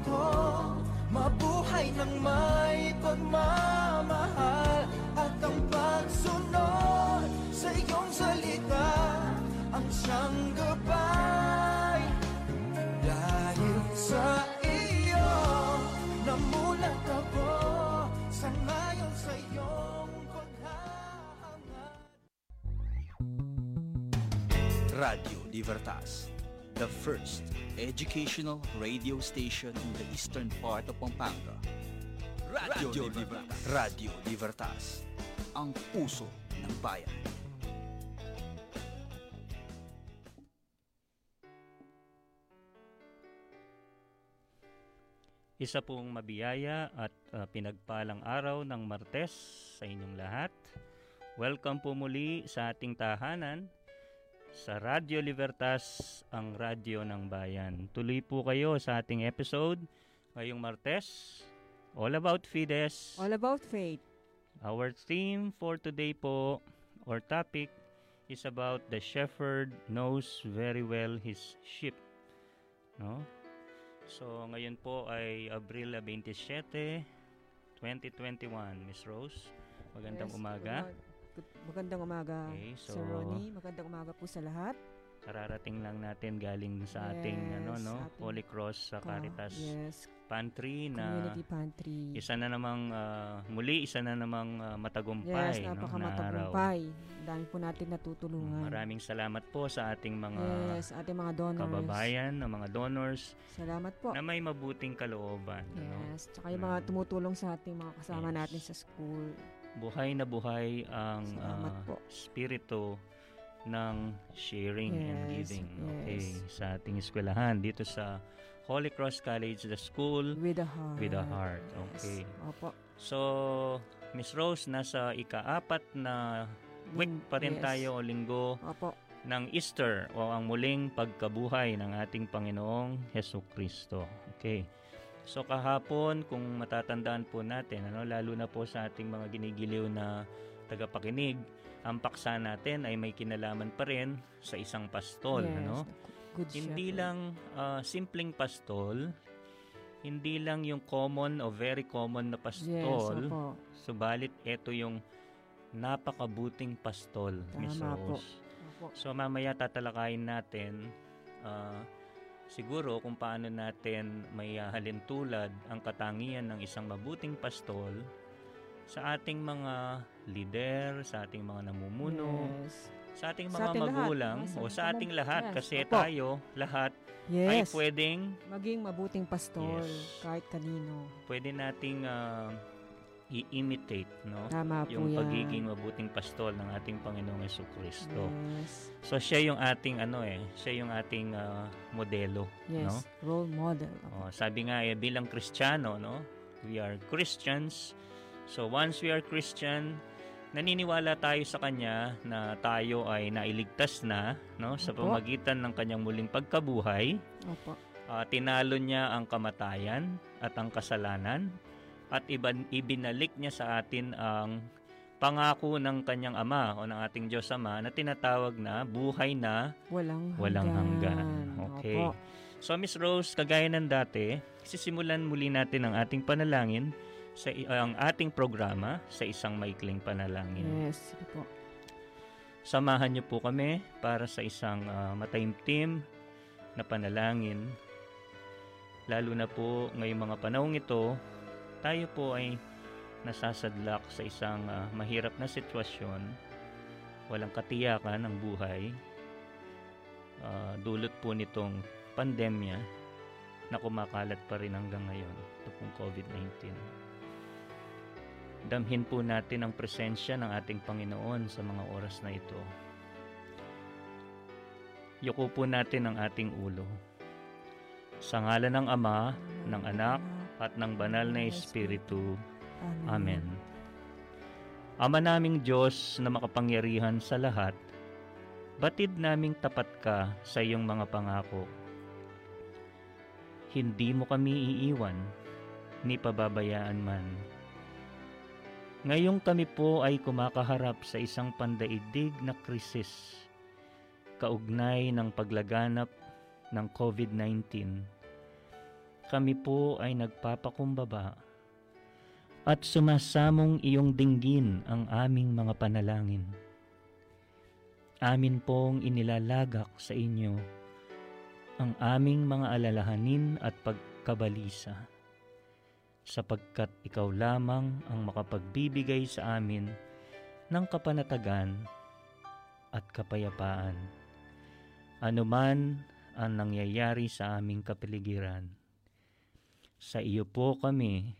ako Mabuhay ng may pagmamahal At ang pagsunod sa iyong salita Ang siyang gabay. Dahil sa iyo Namulat ako Sa ngayon sa iyong paghahangad Radio Libertas, the first educational radio station in the eastern part of Pampanga. Radio, Libertas. Radio Libertas, ang puso ng bayan. Isa pong mabiyaya at uh, pinagpalang araw ng Martes sa inyong lahat. Welcome po muli sa ating tahanan sa Radio Libertas, ang radyo ng bayan. Tuloy po kayo sa ating episode ngayong Martes, All About Fides. All about faith. Our theme for today po, or topic, is about the shepherd knows very well his sheep. No? So, ngayon po ay Abril 27, 2021. Miss Rose, magandang Yes, umaga. good- Magandang umaga, Okay, so- Sir Ronnie. Magandang umaga po sa lahat. Kararating lang natin galing sa ating Yes, ano no, ating- Holy Cross sa Ka- Caritas Yes, Pantry na community pantry. isa na namang ah, muli isa na namang ah, matagumpay yes, no, napakamatagumpay. Dami po natin natutulungan. Maraming salamat po sa ating mga yes, ating mga donors. kababayan, ng mga donors Salamat po. na may mabuting kalooban. Ano? Yes, tsaka yung mga Na- tumutulong sa ating mga kasama Yes. natin sa school. Buhay na buhay ang Salamat po. spirito ng sharing and Yes, giving. Okay, yes. sa ating eskwelahan dito sa Holy Cross College, the school With a heart. with a heart. Yes. Okay. Opo. So, Miss Rose, nasa ikaapat na week pa rin yes. tayo o linggo Opo. ng Easter o ang muling pagkabuhay ng ating Panginoong Heso Kristo. Okay. So kahapon, kung matatandaan po natin, ano, lalo na po sa ating mga ginigiliw na tagapakinig, ang paksa natin ay may kinalaman pa rin sa isang pastol. yes. Ano? Good Hindi shepherd. lang ah, simpleng pastol, hindi lang yung common o very common na Yes, pastol, opo. subalit ito yung napakabuting pastol, Tama po. Rose. Opo. So mamaya tatalakayin natin ah, siguro kung paano natin may ah, halintulad ang katangian ng isang mabuting pastol sa ating mga leader, sa ating mga namumuno, Yes. sa ating Sa mga ating lahat, magulang? Sa o sa ating lahat yes, kasi opo. tayo lahat ay Yes. pwedeng Maging mabuting pastol Yes. kahit kanino. pwede nating ah, i-imitate no Tama po yung yan. pagiging mabuting pastol ng ating Panginoong Yeso Kristo. Yes. So siya yung ating ano eh, siya yung ating ah, modelo, Yes. no? Role model. Oh, sabi nga eh bilang Kristiyano, no? We are Christians. So once we are Christian, naniniwala tayo sa kanya na tayo ay nailigtas na, no, sa Opo. pamagitan ng kanyang muling pagkabuhay. Opo. Ah, tinalo niya ang kamatayan at ang kasalanan at iban, ibinalik niya sa atin ang pangako ng kanyang ama o ng ating Diyos Ama na tinatawag na buhay na Walang hanggan. walang hanggan. Okay. Opo. So Miss Rose, kagaya ng dati, sisimulan muli natin ang ating panalangin sa i- ang ating programa sa isang maikling panalangin. Yes. Po. Samahan niyo po kami para sa isang ah, mataimtim na panalangin. Lalo na po ngayong mga panahong ito, tayo po ay nasasadlak sa isang ah, mahirap na sitwasyon. Walang katiyakan ang buhay. Ah, dulot po nitong pandemya na kumakalat pa rin hanggang ngayon. Ito pong COVID-19. Damhin po natin ang presensya ng ating Panginoon sa mga oras na ito. Yuko po natin ang ating ulo. Sa ngalan ng Ama, ng Anak, at ng Banal na Espiritu. Amen. Ama naming Diyos na makapangyarihan sa lahat, batid naming tapat ka sa iyong mga pangako. Hindi mo kami iiwan, ni pababayaan man. Ngayong kami po ay kumakaharap sa isang pandaigdig na krisis, kaugnay ng paglaganap ng COVID-19. Kami po ay nagpapakumbaba at sumasamong iyong dinggin ang aming mga panalangin. Amin pong inilalagak sa inyo ang aming mga alalahanin at pagkabalisa sapagkat ikaw lamang ang makapagbibigay sa amin ng kapanatagan at kapayapaan. Anuman ang nangyayari sa aming kapiligiran. Sa iyo po kami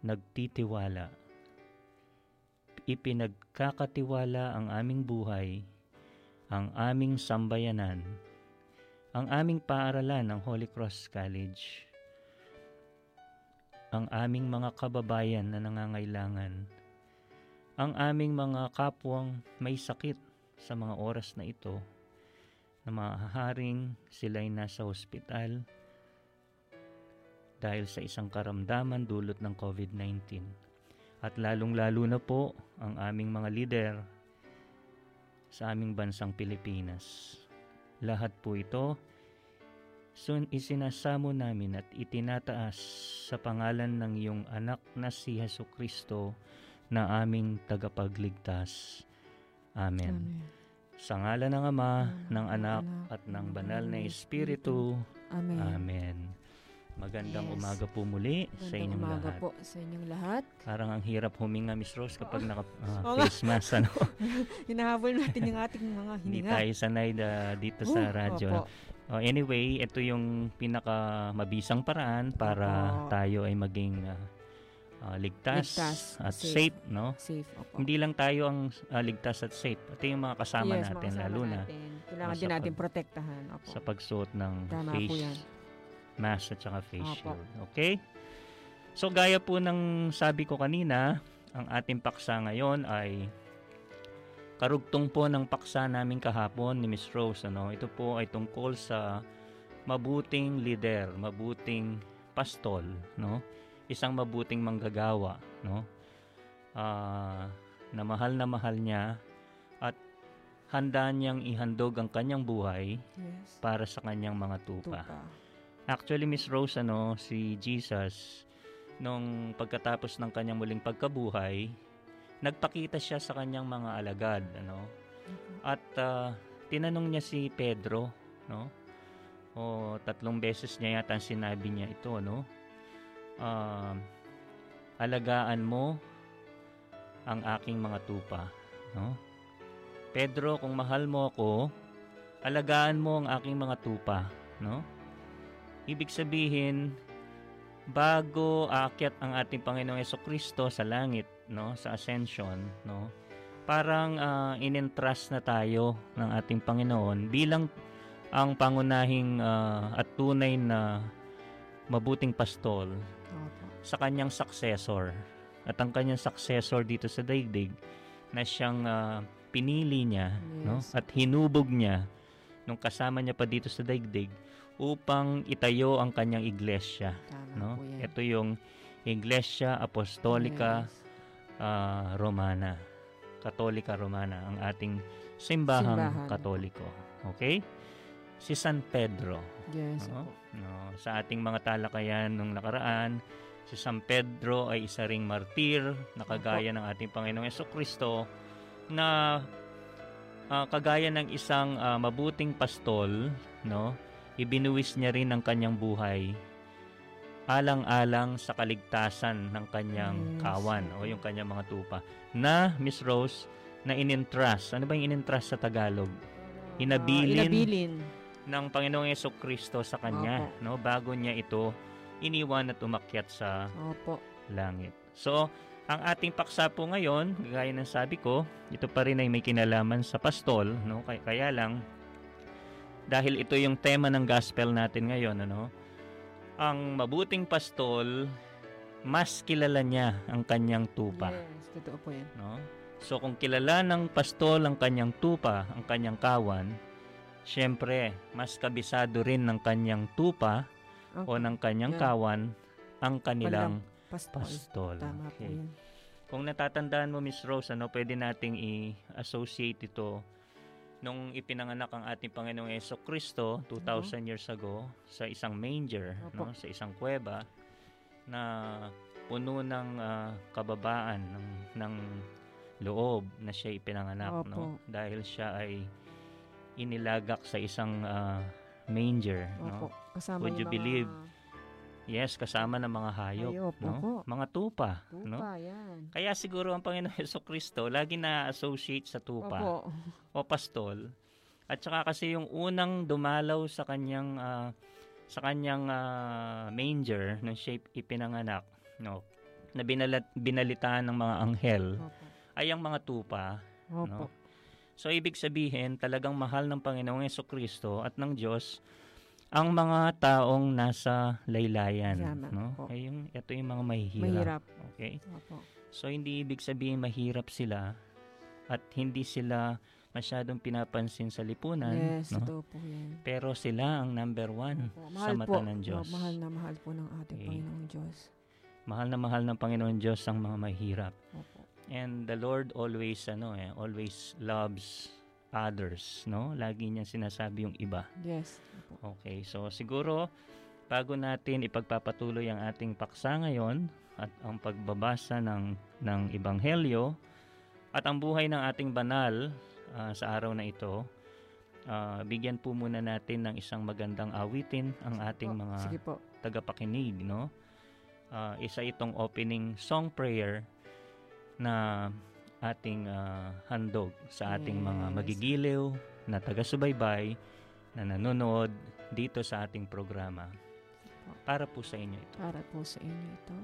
nagtitiwala. Ipinagkakatiwala ang aming buhay, ang aming sambayanan, ang aming paaralan ng Holy Cross College, ang aming mga kababayan na nangangailangan, ang aming mga kapwang may sakit sa mga oras na ito, na maaaring sila'y nasa ospital, dahil sa isang karamdaman dulot ng COVID-19. At lalong-lalo na po ang aming mga lider sa aming bansang Pilipinas. Lahat po ito soon isinasamo namin at itinataas sa pangalan ng iyong anak na si Heso Kristo na aming tagapagligtas. Amen. Amen. Sa ngalan ng Ama, ng Anak, at ng Banal na Espiritu. Amen. Amen. Magandang Yes. umaga po muli sa Magandang inyong umaga lahat. po sa inyong lahat. Parang ang hirap huminga, Miss Rose, kapag naka ah, Oo nga. face mask. Ano? Hinahabol natin yung ating mga Hindi hininga. tayo sanay na dito sa Oh, radyo. opo. Oh, anyway, ito yung pinaka mabisang paraan para Opo. tayo ay maging ah, ah, ligtas, Ligtas, at safe. safe, no? Safe. Opo. Hindi lang tayo ang ah, ligtas at safe. Ito yung mga kasama yes, natin, mga lalo kasama na natin. Kailangan sa din natin pag- protektahan. Opo. sa pagsuot ng Tama face. Mask at saka face Opo. shield. Okay? So gaya po ng sabi ko kanina, ang ating paksa ngayon ay karugtong po ng paksa namin kahapon ni Miss Rose. Ano? Ito po ay tungkol sa mabuting leader, mabuting pastol, no? Isang mabuting manggagawa, no? Ah, na mahal na mahal niya at handa niyang ihandog ang kanyang buhay Yes. para sa kanyang mga tupa. Tupa. Actually, Miss Rose, ano, si Jesus, nung pagkatapos ng kanyang muling pagkabuhay, nagpakita siya sa kanyang mga alagad, ano, at ah, tinanong niya si Pedro, no, o tatlong beses niya yata sinabi niya ito, no, um, alagaan mo ang aking mga tupa, no, Pedro, kung mahal mo ako, alagaan mo ang aking mga tupa, no? Ibig sabihin, bago aakyat ang ating Panginoong Yeso Kristo sa langit, no, sa ascension, no, parang uh, inintrust na tayo ng ating Panginoon bilang ang pangunahing ah, at tunay na mabuting pastol sa kanyang successor. At ang kanyang successor dito sa daigdig na siyang ah, pinili niya no? Yes. at hinubog niya nung kasama niya pa dito sa daigdig upang itayo ang kanyang iglesia. Tama No? po yan. Ito yung Iglesia Apostolica Yes. ah, Romana. Katolika Romana, ang ating simbahang Simbahan. katoliko. Okay? Si San Pedro. Yes. No? No, sa ating mga talakayan nung nakaraan, si San Pedro ay isa ring martir na kagaya ng ating Panginoong Yeso Kristo na ah, kagaya ng isang ah, mabuting pastol, no? Ibinuwis niya rin ang kanyang buhay alang-alang sa kaligtasan ng kanyang Yes. kawan o yung kanyang mga tupa na Miss Rose na inintrust. Ano ba yung inintrust sa Tagalog? Ah, Inabilin inabilin. ng Panginoong Yeso Kristo sa kanya, Opo. no? Bago niya ito iniwan at umakyat sa Opo. langit. So, ang ating paksa po ngayon, gaya ng sabi ko, ito pa rin ay may kinalaman sa pastol, no? Kaya, kaya lang dahil ito yung tema ng gospel natin ngayon, ano? Ang mabuting pastol mas kilala niya ang kanyang tupa, Yes, totoo po yan. no? So kung kilala ng pastol ang kanyang tupa, ang kanyang kawan, syempre, mas kabisado rin ng kanyang tupa Ang o ng kanyang Yeah. kawan ang kanilang pastol. pastol. Tama po Okay. yan. Kung natatandaan mo, Miss Rose, ano, pwede nating i-associate ito nung ipinanganak ang ating Panginoong Yeso Kristo 2,000 years ago sa isang manger, no, Opo. sa isang kuweba na puno ng ah, kababaan ng ng loob na siya ipinanganak, Opo. no? Dahil siya ay inilagak sa isang ah, manger, no? Opo. Kasama Would you mga believe? Yes, kasama ng mga hayop, Hayop, no? opo. Mga tupa, no? tupa, yan. Kaya siguro ang Panginoon Yeso Kristo lagi na-associate sa tupa Opo. o pastol. At saka kasi yung unang dumalaw sa kanyang ah, sa kanyang ah, manger nung siya ipinanganak, no, na binalat, binalitaan ng mga anghel Opo. ay ang mga tupa. Opo. No? So ibig sabihin, talagang mahal ng Panginoong Yeso Kristo at ng Diyos ang mga taong nasa laylayan, Tama, no? opo. Ay yung ito yung mga mahihirap. Mahirap. Okay? Opo. So hindi ibig sabihin mahirap sila at hindi sila masyadong pinapansin sa lipunan, Yes, no? po yan. Pero sila ang number one Opo. sa Mahal mata po. ng Diyos. Mahal na mahal po ng ating Okay. Panginoong Diyos. Mahal na mahal ng Panginoon Diyos ang mga mahirap. Opo. And the Lord always ano eh, always loves others, no? Lagi niya sinasabi yung iba. Yes. Okay, so siguro bago natin ipagpapatuloy ang ating paksa ngayon at ang pagbabasa ng ng ebanghelyo at ang buhay ng ating banal ah, sa araw na ito, ah, bigyan po muna natin ng isang magandang awitin ang ating Oh, mga Sige po. tagapakinig, no? Ah, isa itong opening song prayer na ating ah, handog sa ating mga Yes. magigiliw na taga-subaybay na nanonood dito sa ating programa. Para po sa inyo ito. Para po sa inyo ito.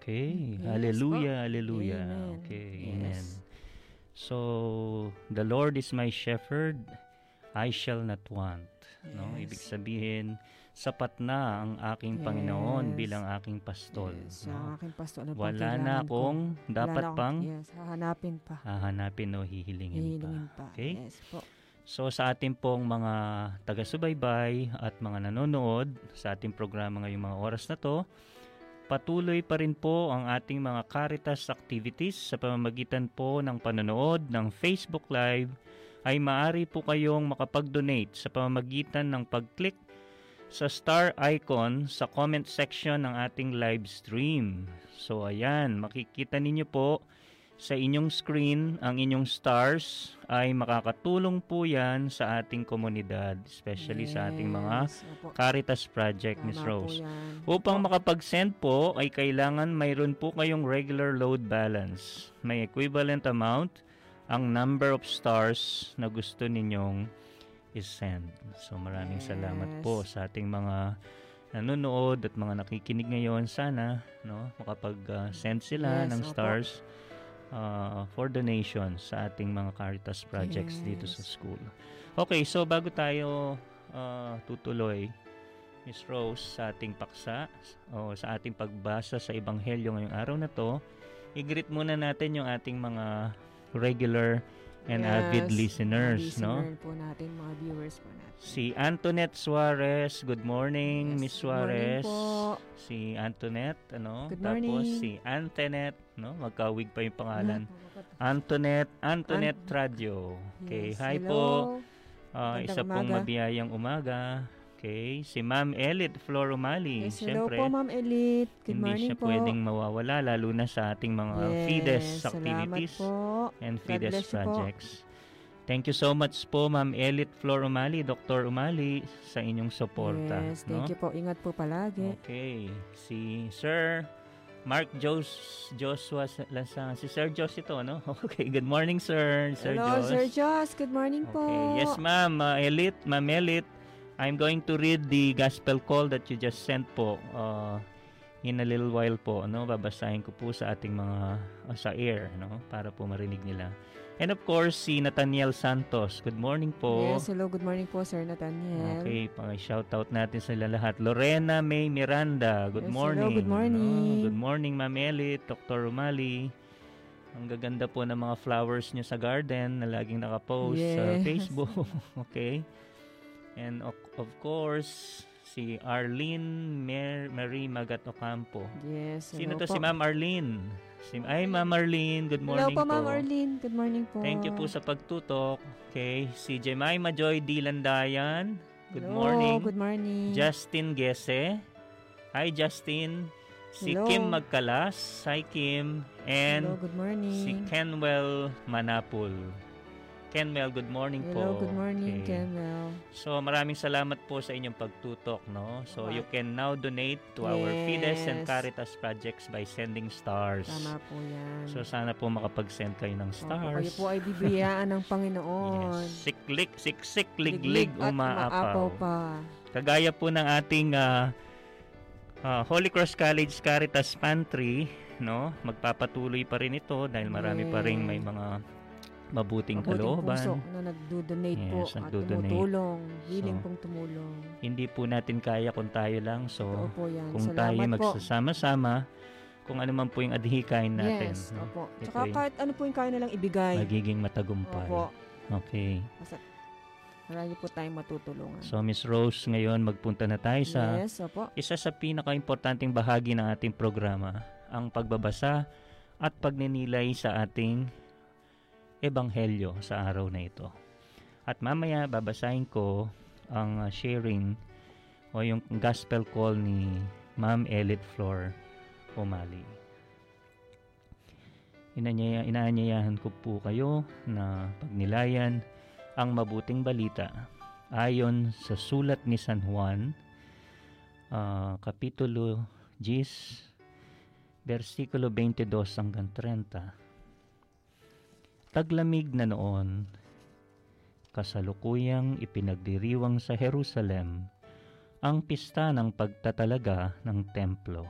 Okay. Yes hallelujah, hallelujah. Amen. Okay, Yes. amen. So, the Lord is my shepherd, I shall not want. No, Yes. ibig sabihin, sapat na ang aking Panginoon Yes. bilang aking pastol. Yes, no? ang aking pastor. Ano Wala na ko? akong Wala dapat akong- pang Yes, hahanapin pa. hahanapin o hihilingin, Hihilingin pa. pa. Okay? Yes po. So sa ating pong mga taga-subaybay at mga nanonood sa ating programa ngayong mga oras na to, patuloy pa rin po ang ating mga Caritas activities sa pamamagitan po ng panonood ng Facebook Live ay maaari po kayong makapag-donate sa pamamagitan ng pag-click sa star icon sa comment section ng ating live stream. So ayan, makikita ninyo po sa inyong screen ang inyong stars ay makakatulong po yan sa ating komunidad, especially sa ating mga Yes, opo. Caritas Project, Miss Rose. Upang Opo. makapag-send po ay kailangan mayroon po kayong regular load balance. May equivalent amount ang number of stars na gusto ninyong is-send. So maraming salamat po Yes. sa ating mga nanonood at mga nakikinig ngayon. Sana no, makapag-send sila Yes, ng opo. stars uh, for donations sa ating mga Caritas projects dito sa Yes. school. Okay, so bago tayo uh, tutuloy, Miss Rose, sa ating paksa o sa ating pagbasa sa Ebanghelyo ngayong araw na to, i-greet muna natin yung ating mga regular and avid Yes, listeners, mga no? listener po natin, mga viewers po natin. Si Antoinette Suarez, good morning, Yes, Miss good morning Suarez. po. Si Antoinette, ano? Good Tapos morning. si Antoinette, no? Magkawig pa yung pangalan. Antoinette, Antoinette Radio. Okay, Yes, hi hello. po. Magandang isa pong umaga. mabiyayang umaga. Okay, si Ma'am Elit Flor Umali. Yes, hello Siyempre, po, Ma'am Elite. Good hindi morning siya po. pwedeng mawawala lalo na sa ating mga yes, FIDES activities po. and FIDES you po. projects. Thank you so much po Ma'am Elit Flor Umali, Dr. Umali sa inyong suporta. Yes, thank no? you po. Ingat po palagi. Okay, si Sir Mark Jos Joshua Lansan. Si Sir Jos ito, no? Okay, good morning, Sir. Sir hello, Jos. Sir Joss. Good morning po. Okay, yes ma'am, uh, Elite, Ma'am Elite. I'm going to read the gospel call that you just sent po uh, in a little while po, no? Babasahin ko po sa ating mga uh, sa air, no? Para po marinig nila. And of course, si Nathaniel Santos. Good morning po. Yes, hello. Good morning po, Sir Nathaniel. Okay, pang-shoutout natin sila lahat. Lorena May Miranda, good Yes, hello, morning. good morning. No, good morning, Ma'am Ellie, Dr. Umali. Ang gaganda po ng mga flowers niyo sa garden na laging nakapost sa Yes. Facebook. okay. And of, of course, si Arlene Mer- Marie Magat Ocampo. Yes, Sino hello to po. si Ma'am Arlene? Si, ay, Ma'am Arlene, good Hello morning po, Ma'am Arlene. Good morning po. Thank you po sa pagtutok. Okay, si Jemima Joy Dilandayan. Good Hello, morning. Good morning. Justin Gese. Hi Justin. Si Hello. Kim Magkalas. Hi Kim. And hello, good morning. si Kenwell Manapul. Kenwell, good morning Hello, po. good morning, Okay. Kenwell. So maraming salamat po sa inyong pagtutok, no? So Tama. you can now donate to our Fides and Yes. Caritas projects by sending stars. Tama po yan. So sana po makapag-send kayo ng Opo, stars. kayo po ay bibiyaan ng Panginoon. Yes. Siklik, siksik, liglig, at umaapaw. pa. Kagaya po ng ating ah, ah, Holy Cross College Caritas Pantry, no? Magpapatuloy pa rin ito dahil marami pa rin may Yes. mga mabuting Mabuting kalooban. puso na nagdo-donate po Yes, at nagdo-donate. tumutulong. Willing So, pong tumulong. Hindi po natin kaya kung tayo lang. So, Totoo po yan. kung Salamat tayo po. magsasama-sama, kung ano man po yung adhikain natin, Yes, no? opo. Ito Tsaka ay kahit ano po yung kaya nalang ibigay. magiging matagumpay. Opo. Okay. Marami po tayong matutulungan. So, Miss Rose, ngayon magpunta na tayo sa yes, opo. Isa sa pinaka-importanting bahagi ng ating programa, ang pagbabasa at pagninilay sa ating ebanghelyo sa araw na ito. At mamaya babasahin ko ang uh, sharing o yung gospel call ni Ma'am Elit Flor Umali. Inanyaya, inaanyayahan ko po kayo na pagnilayan ang mabuting balita ayon sa sulat ni San Juan ah, Kapitulo 10, versikulo 22 hanggang 30. Taglamig na noon, kasalukuyang ipinagdiriwang sa Jerusalem ang pista ng pagtatalaga ng templo.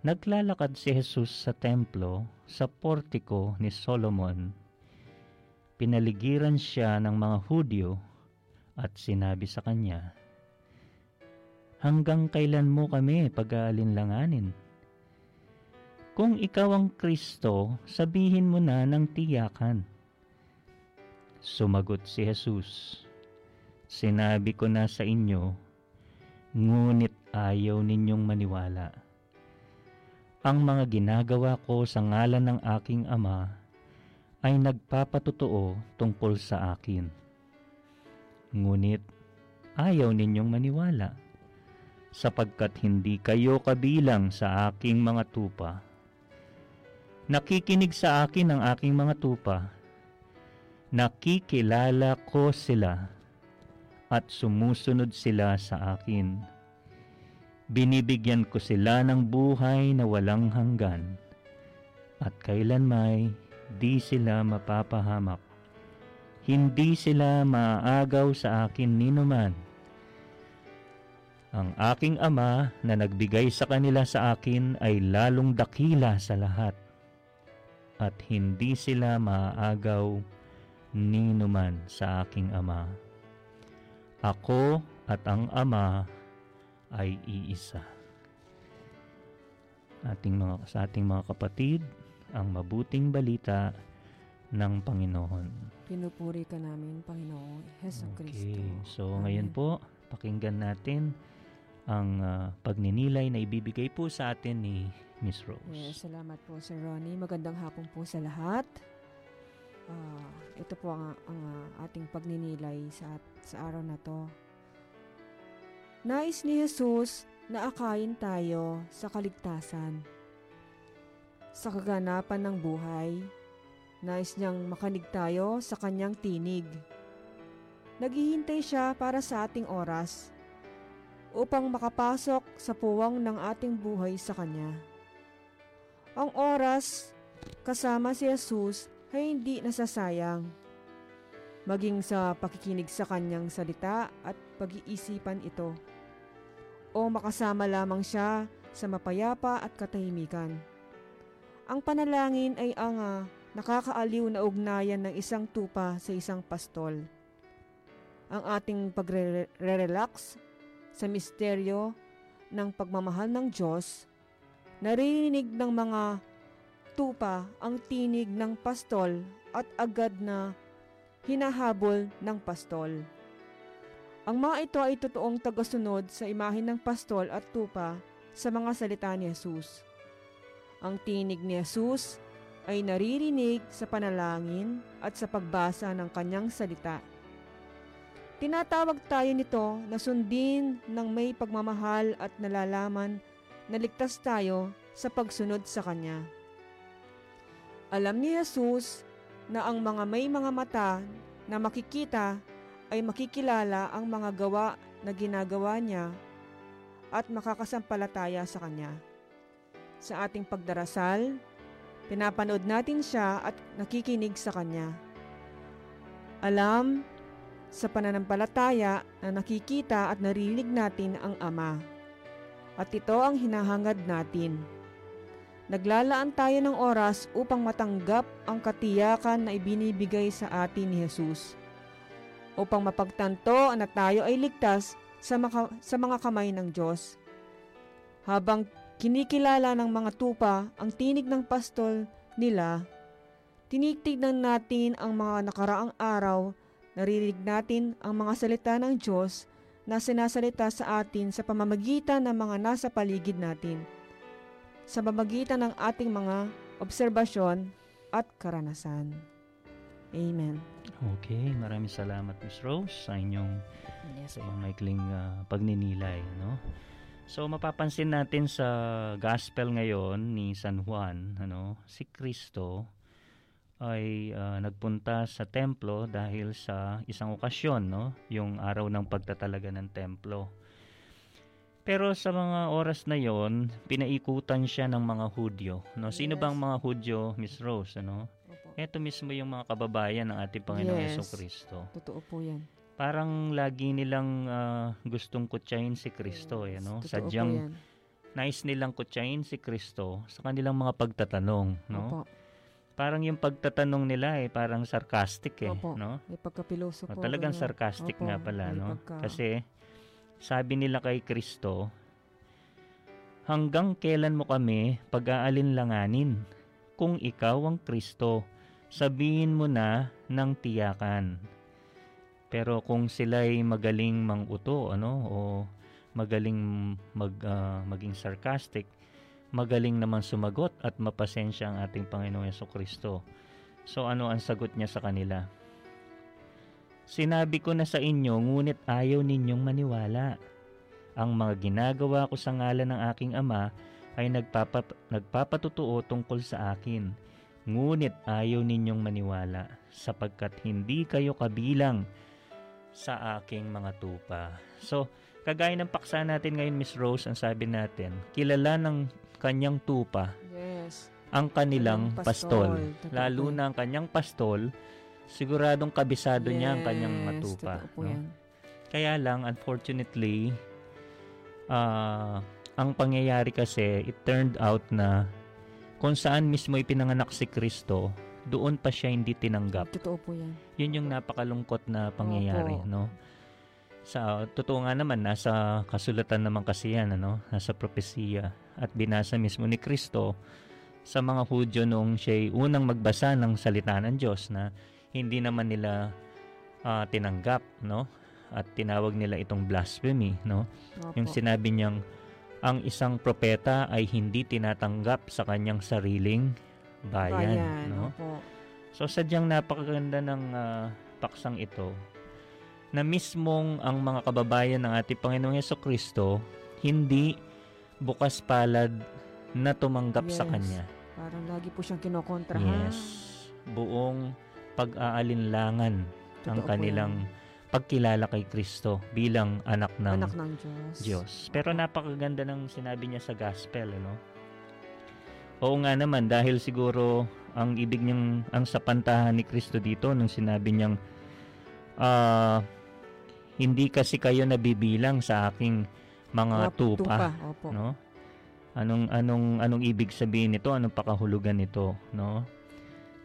Naglalakad si Jesus sa templo sa portiko ni Solomon. Pinaligiran siya ng mga Hudyo at sinabi sa kanya, Hanggang kailan mo kami pag-aalinlanganin? Kung ikaw ang Kristo, sabihin mo na ng tiyakan. Sumagot si Jesus, Sinabi ko na sa inyo, ngunit ayaw ninyong maniwala. Ang mga ginagawa ko sa ngalan ng aking Ama ay nagpapatotoo tungkol sa akin. Ngunit ayaw ninyong maniwala sapagkat hindi kayo kabilang sa aking mga tupa. Nakikinig sa akin ang aking mga tupa. Nakikilala ko sila at sumusunod sila sa akin. Binibigyan ko sila ng buhay na walang hanggan at kailanmay di sila mapapahamak. Hindi sila maaagaw sa akin ninuman. Ang aking ama na nagbigay sa kanila sa akin ay lalong dakila sa lahat at hindi sila maaagaw ninuman sa aking ama. Ako at ang ama ay iisa. Ating mga, sa ating mga kapatid, ang mabuting balita ng Panginoon. Pinupuri ka namin, Panginoon, Heso Kristo. So ngayon Amen. po, pakinggan natin ang ah, pagninilay na ibibigay po sa atin ni Miss Rose. Yes, salamat po Sir Ronnie. Magandang hapon po sa lahat. Ah, ito po ang, ang ah, ating pagninilay sa, sa araw na to. Nais ni Jesus na akayin tayo sa kaligtasan. Sa kaganapan ng buhay, nais niyang makanig tayo sa kanyang tinig. Naghihintay siya para sa ating oras upang makapasok sa puwang ng ating buhay sa kanya. Ang oras kasama si Jesus ay hindi nasasayang. Maging sa pakikinig sa kanyang salita at pag-iisipan ito. O makasama lamang siya sa mapayapa at katahimikan. Ang panalangin ay ang ah, nakakaaliw na ugnayan ng isang tupa sa isang pastol. Ang ating pagre-relax sa misteryo ng pagmamahal ng Diyos, naririnig ng mga tupa ang tinig ng pastol at agad na hinahabol ng pastol. Ang mga ito ay totoong tagasunod sa imahin ng pastol at tupa sa mga salita ni Jesus. Ang tinig ni Jesus ay naririnig sa panalangin at sa pagbasa ng kanyang salita. Tinatawag tayo nito na sundin ng may pagmamahal at nalalaman na ligtas tayo sa pagsunod sa Kanya. Alam ni Jesus na ang mga may mga mata na makikita ay makikilala ang mga gawa na ginagawa niya at makakasampalataya sa Kanya. Sa ating pagdarasal, pinapanood natin siya at nakikinig sa Kanya. Alam sa pananampalataya na nakikita at narinig natin ang Ama. At ito ang hinahangad natin. Naglalaan tayo ng oras upang matanggap ang katiyakan na ibinibigay sa atin ni Jesus. Upang mapagtanto na tayo ay ligtas sa, maka- sa mga kamay ng Diyos. Habang kinikilala ng mga tupa ang tinig ng pastol nila, tinitignan natin ang mga nakaraang araw Naririnig natin ang mga salita ng Diyos na sinasalita sa atin sa pamamagitan ng mga nasa paligid natin, sa pamamagitan ng ating mga obserbasyon at karanasan. Amen. Okay, maraming salamat Miss Rose sa inyong Yes, sa mga maikling ah, pagninilay, no? So mapapansin natin sa gospel ngayon ni San Juan, ano, si Kristo ay ah, nagpunta sa templo dahil sa isang okasyon, no? Yung araw ng pagtatalaga ng templo. Pero sa mga oras na yon, pinaikutan siya ng mga Hudyo, no? Sino Yes. bang mga Hudyo, Miss Rose, ano? Opo. Ito mismo yung mga kababayan ng ating Panginoong Yes. Kristo Totoo po yan. parang lagi nilang ah, gustong kutsahin si Kristo eh, no? Yes, totoo po Sadyang yan. nais nilang kutsain si Kristo sa kanilang mga pagtatanong, no? Opo. Parang yung pagtatanong nila eh parang sarcastic eh, Opo. no? May pagkapiloso po. talagang ganun. sarcastic Opo, nga pala, no? pagka- Kasi sabi nila kay Kristo, hanggang kailan mo kami pag-aalinlanganin? Kung ikaw ang Kristo, sabihin mo na ng tiyakan. Pero kung sila'y magaling manguto, ano, o magaling mag, ah, maging sarcastic, magaling naman sumagot at mapasensya ang ating Panginoong Yeso Kristo. So ano ang sagot niya sa kanila? Sinabi ko na sa inyo, ngunit ayaw ninyong maniwala. Ang mga ginagawa ko sa ngalan ng aking ama ay nagpapa, nagpapatutuo tungkol sa akin. Ngunit ayaw ninyong maniwala sapagkat hindi kayo kabilang sa aking mga tupa. So, kagaya ng paksa natin ngayon, Miss Rose, ang sabi natin, kilala ng kanyang tupa Yes. ang kanilang Kanyang pastol. pastol. Lalo na ang kanyang pastol, siguradong kabisado niya ang kanyang Yes, matupa. no? yan. Kaya lang, unfortunately, ah, ang pangyayari kasi, it turned out na kung saan mismo ipinanganak si Kristo, doon pa siya hindi tinanggap. Totoo po yan. Yun yung napakalungkot na pangyayari, Opo. no? Sa totoo nga naman nasa kasulatan naman kasi yan, ano, nasa propesiya at binasa mismo ni Kristo sa mga Hudyo noong siya'y unang magbasa ng salita ng Diyos na hindi naman nila ah, tinanggap, no? At tinawag nila itong blasphemy, no? Opo. Yung sinabi niyang ang isang propeta ay hindi tinatanggap sa kanyang sariling bayan, no? Opo. So sadyang napakaganda ng ah, paksang ito na mismong ang mga kababayan ng ating Panginoong Yeso Kristo hindi bukas palad na tumanggap sa Yes. Kanya. Parang lagi po siyang kinokontra. ha? Yes. Buong pag-aalinlangan ang Totoo po kanilang pagkilala kay Kristo bilang anak ng Anak ng Diyos. Diyos. Pero napakaganda ng sinabi niya sa gospel, ano? Oo nga naman dahil siguro ang ibig niyang ang sapantahan ni Kristo dito nung sinabi niyang ah hindi kasi kayo nabibilang sa aking mga tupa, Opo. no? Anong anong anong ibig sabihin nito? Anong pakahulugan nito, no?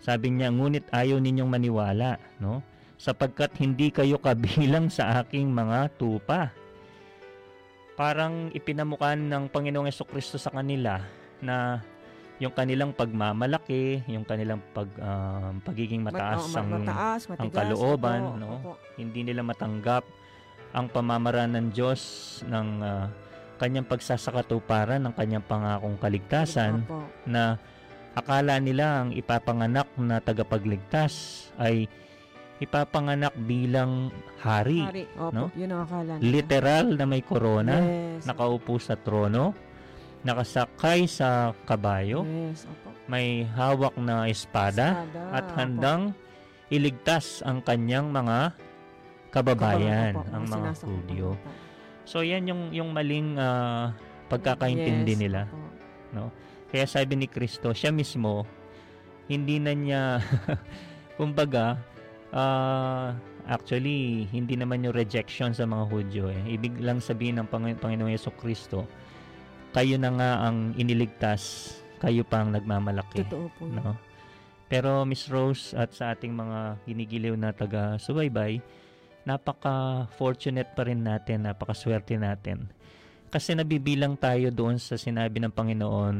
Sabi niya, ngunit ayaw ninyong maniwala, no? Sapagkat hindi kayo kabilang sa aking mga tupa. Parang ipinamukha ng Panginoong Yeso Kristo sa kanila na yung kanilang pagmamalaki, yung kanilang pag, ah, pagiging Mat- mataas oh, ma- ang mataas, matigas, kalooban, opo, no? opo. hindi nila matanggap ang pamamaraan ng Diyos ng ah, kanyang pagsasakatuparan ng kanyang pangakong kaligtasan Opo. na akala nila ang ipapanganak na tagapagligtas ay ipapanganak bilang hari. Hari. Opo, no? yun ang akala nila. Literal na may korona, Yes. nakaupo sa trono, nakasakay sa kabayo, Yes, opo. may hawak na espada, Espada, at opo. handang iligtas ang kanyang mga kababayan, Opo, ang mga opo. So yan yung yung maling ah, pagkakaintindi Yes, nila. opo. Kaya sabi ni Kristo, siya mismo hindi na niya kumbaga ah, actually hindi naman yung rejection sa mga Hudyo eh. Ibig lang sabihin ng Pang- Panginoong Yeso Kristo, kayo na nga ang iniligtas, kayo pa ang nagmamalaki. Totoo po no? Pero Miss Rose at sa ating mga ginigiliw na taga-subaybay, napaka-fortunate pa rin natin, napaka-swerte natin. Kasi nabibilang tayo doon sa sinabi ng Panginoon,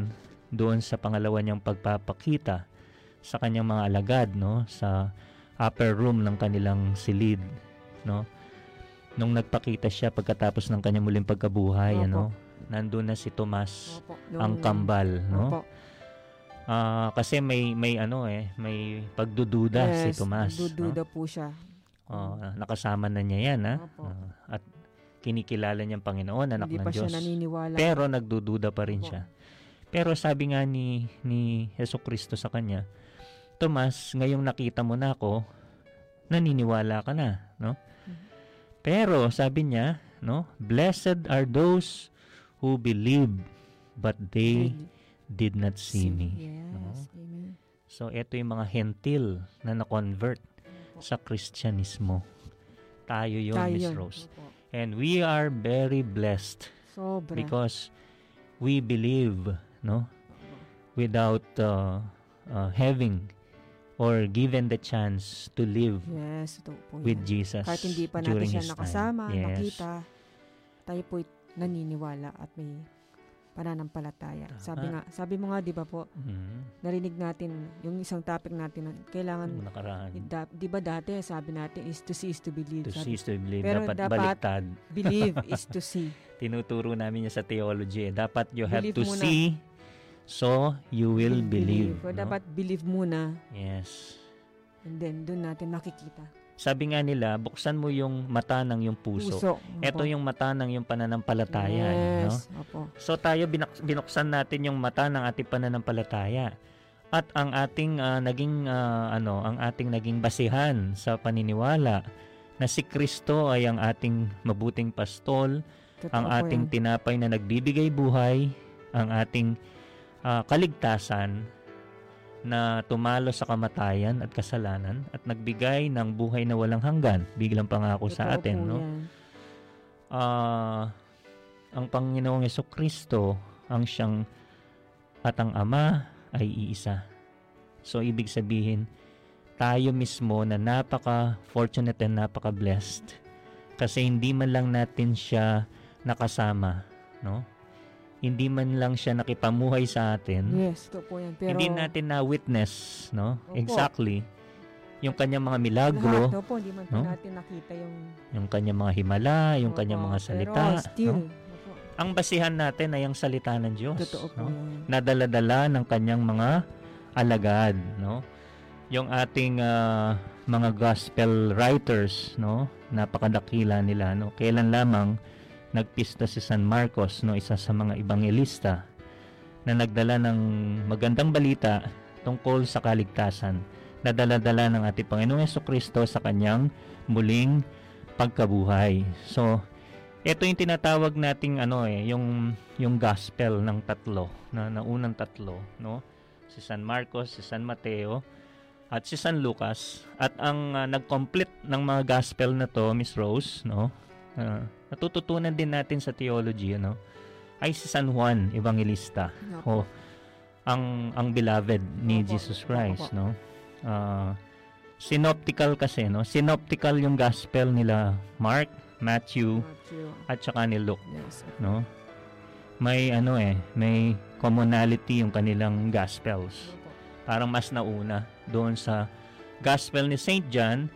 doon sa pangalawa niyang pagpapakita sa kanyang mga alagad, no? Sa upper room ng kanilang silid, no? Nung nagpakita siya pagkatapos ng kanyang muling pagkabuhay, Opo. ano? Nandun na si Tomas, Opo. ang kambal, no? Opo. Ah, kasi may may ano eh, may pagdududa si Yes, Tomas. Dududa po siya. No? Oh, nakasama na niya 'yan, ha? Opo. At kinikilala niyang Panginoon, anak Hindi ng pa siya Diyos. naniniwala. Pero nagdududa pa rin Opo. siya. Pero sabi nga ni ni Hesus Kristo sa kanya, Tomas, ngayong nakita mo na ako, naniniwala ka na, no? Mhm. Pero sabi niya, no, blessed are those who believe but they did not see me. Yes. Amen. So, ito yung mga hentil na na-convert sa Kristyanismo. Tayo yun, Tayo Miss. Rose. Opo. And we are very blessed Sobra. because we believe, no? Without uh, uh, having or given the chance to live Yes, ito po with yan. Jesus Kahit hindi pa natin during siya nakasama, Yes. nakita, tayo po naniniwala at may pananampalataya. Tama. Sabi nga, sabi mo nga 'di ba po, Mm, narinig natin yung isang topic natin na kailangan nakaraan. da, 'di ba dati sabi natin is to see is to believe. To Sabi, see is to believe. Pero dapat, dapat- baliktad. believe is to see. Tinuturo namin niya sa theology. eh. Dapat you have Believe to muna. see so you will believe. So, no? dapat believe muna Yes. and then doon natin makikita. Sabi nga nila, buksan mo yung mata ng yung puso. Puso. Ito yung mata ng yung pananampalataya. No? Yes. Opo. So tayo binak- binuksan natin yung mata ng ating pananampalataya. At ang ating ah, naging ah, ano, ang ating naging basihan sa paniniwala na si Kristo ay ang ating mabuting pastol, Totoo ang ating yan. tinapay na nagbibigay buhay, ang ating ah, kaligtasan na tumalo sa kamatayan at kasalanan at nagbigay ng buhay na walang hanggan. Biglang pangako sa atin, no? yan. ah ang Panginoong Yeso Kristo ang siyang at ang Ama ay iisa. So ibig sabihin, tayo mismo na napaka-fortunate and napaka-blessed kasi hindi man lang natin siya nakasama, no? Hindi man lang siya nakipamuhay sa atin. Yes, ito po yan. Pero hindi natin na witness, no? Opo. Exactly. Yung kanyang mga milagro, lahat, opo, hindi man po no? natin nakita yung yung kanyang mga himala, yung Opo, kanyang mga salita, Pero still, no? opo, ang basihan natin ay ang salita ng Diyos. totoo po no? yan. Nadala-dala ng kanyang mga alagad, no? Yung ating ah, mga gospel writers, no? Napakadakila nila, no? Kailan lamang nagpista si San Marcos, no? Isa sa mga ebangelista na nagdala ng magandang balita tungkol sa kaligtasan na dala-dala ng ating Panginoong Yeso Kristo sa kanyang muling pagkabuhay. So, ito yung tinatawag nating ano eh, yung yung gospel ng tatlo, na naunang tatlo, no? Si San Marcos, si San Mateo, at si San Lucas. At ang ah, nag-complete ng mga gospel na to, Miss Rose, no? ah, natututunan din natin sa theology, no? Ay si San Juan Evangelista. Opo. O ang ang beloved ni Opo. Jesus Christ, Opo. no? Ah, synoptical kasi, no? Synoptical yung gospel nila Mark, Matthew, Matthew. at saka ni Luke, Yes. no? May ano eh, may commonality yung kanilang gospels. Opo. Parang mas nauna doon sa gospel ni St. John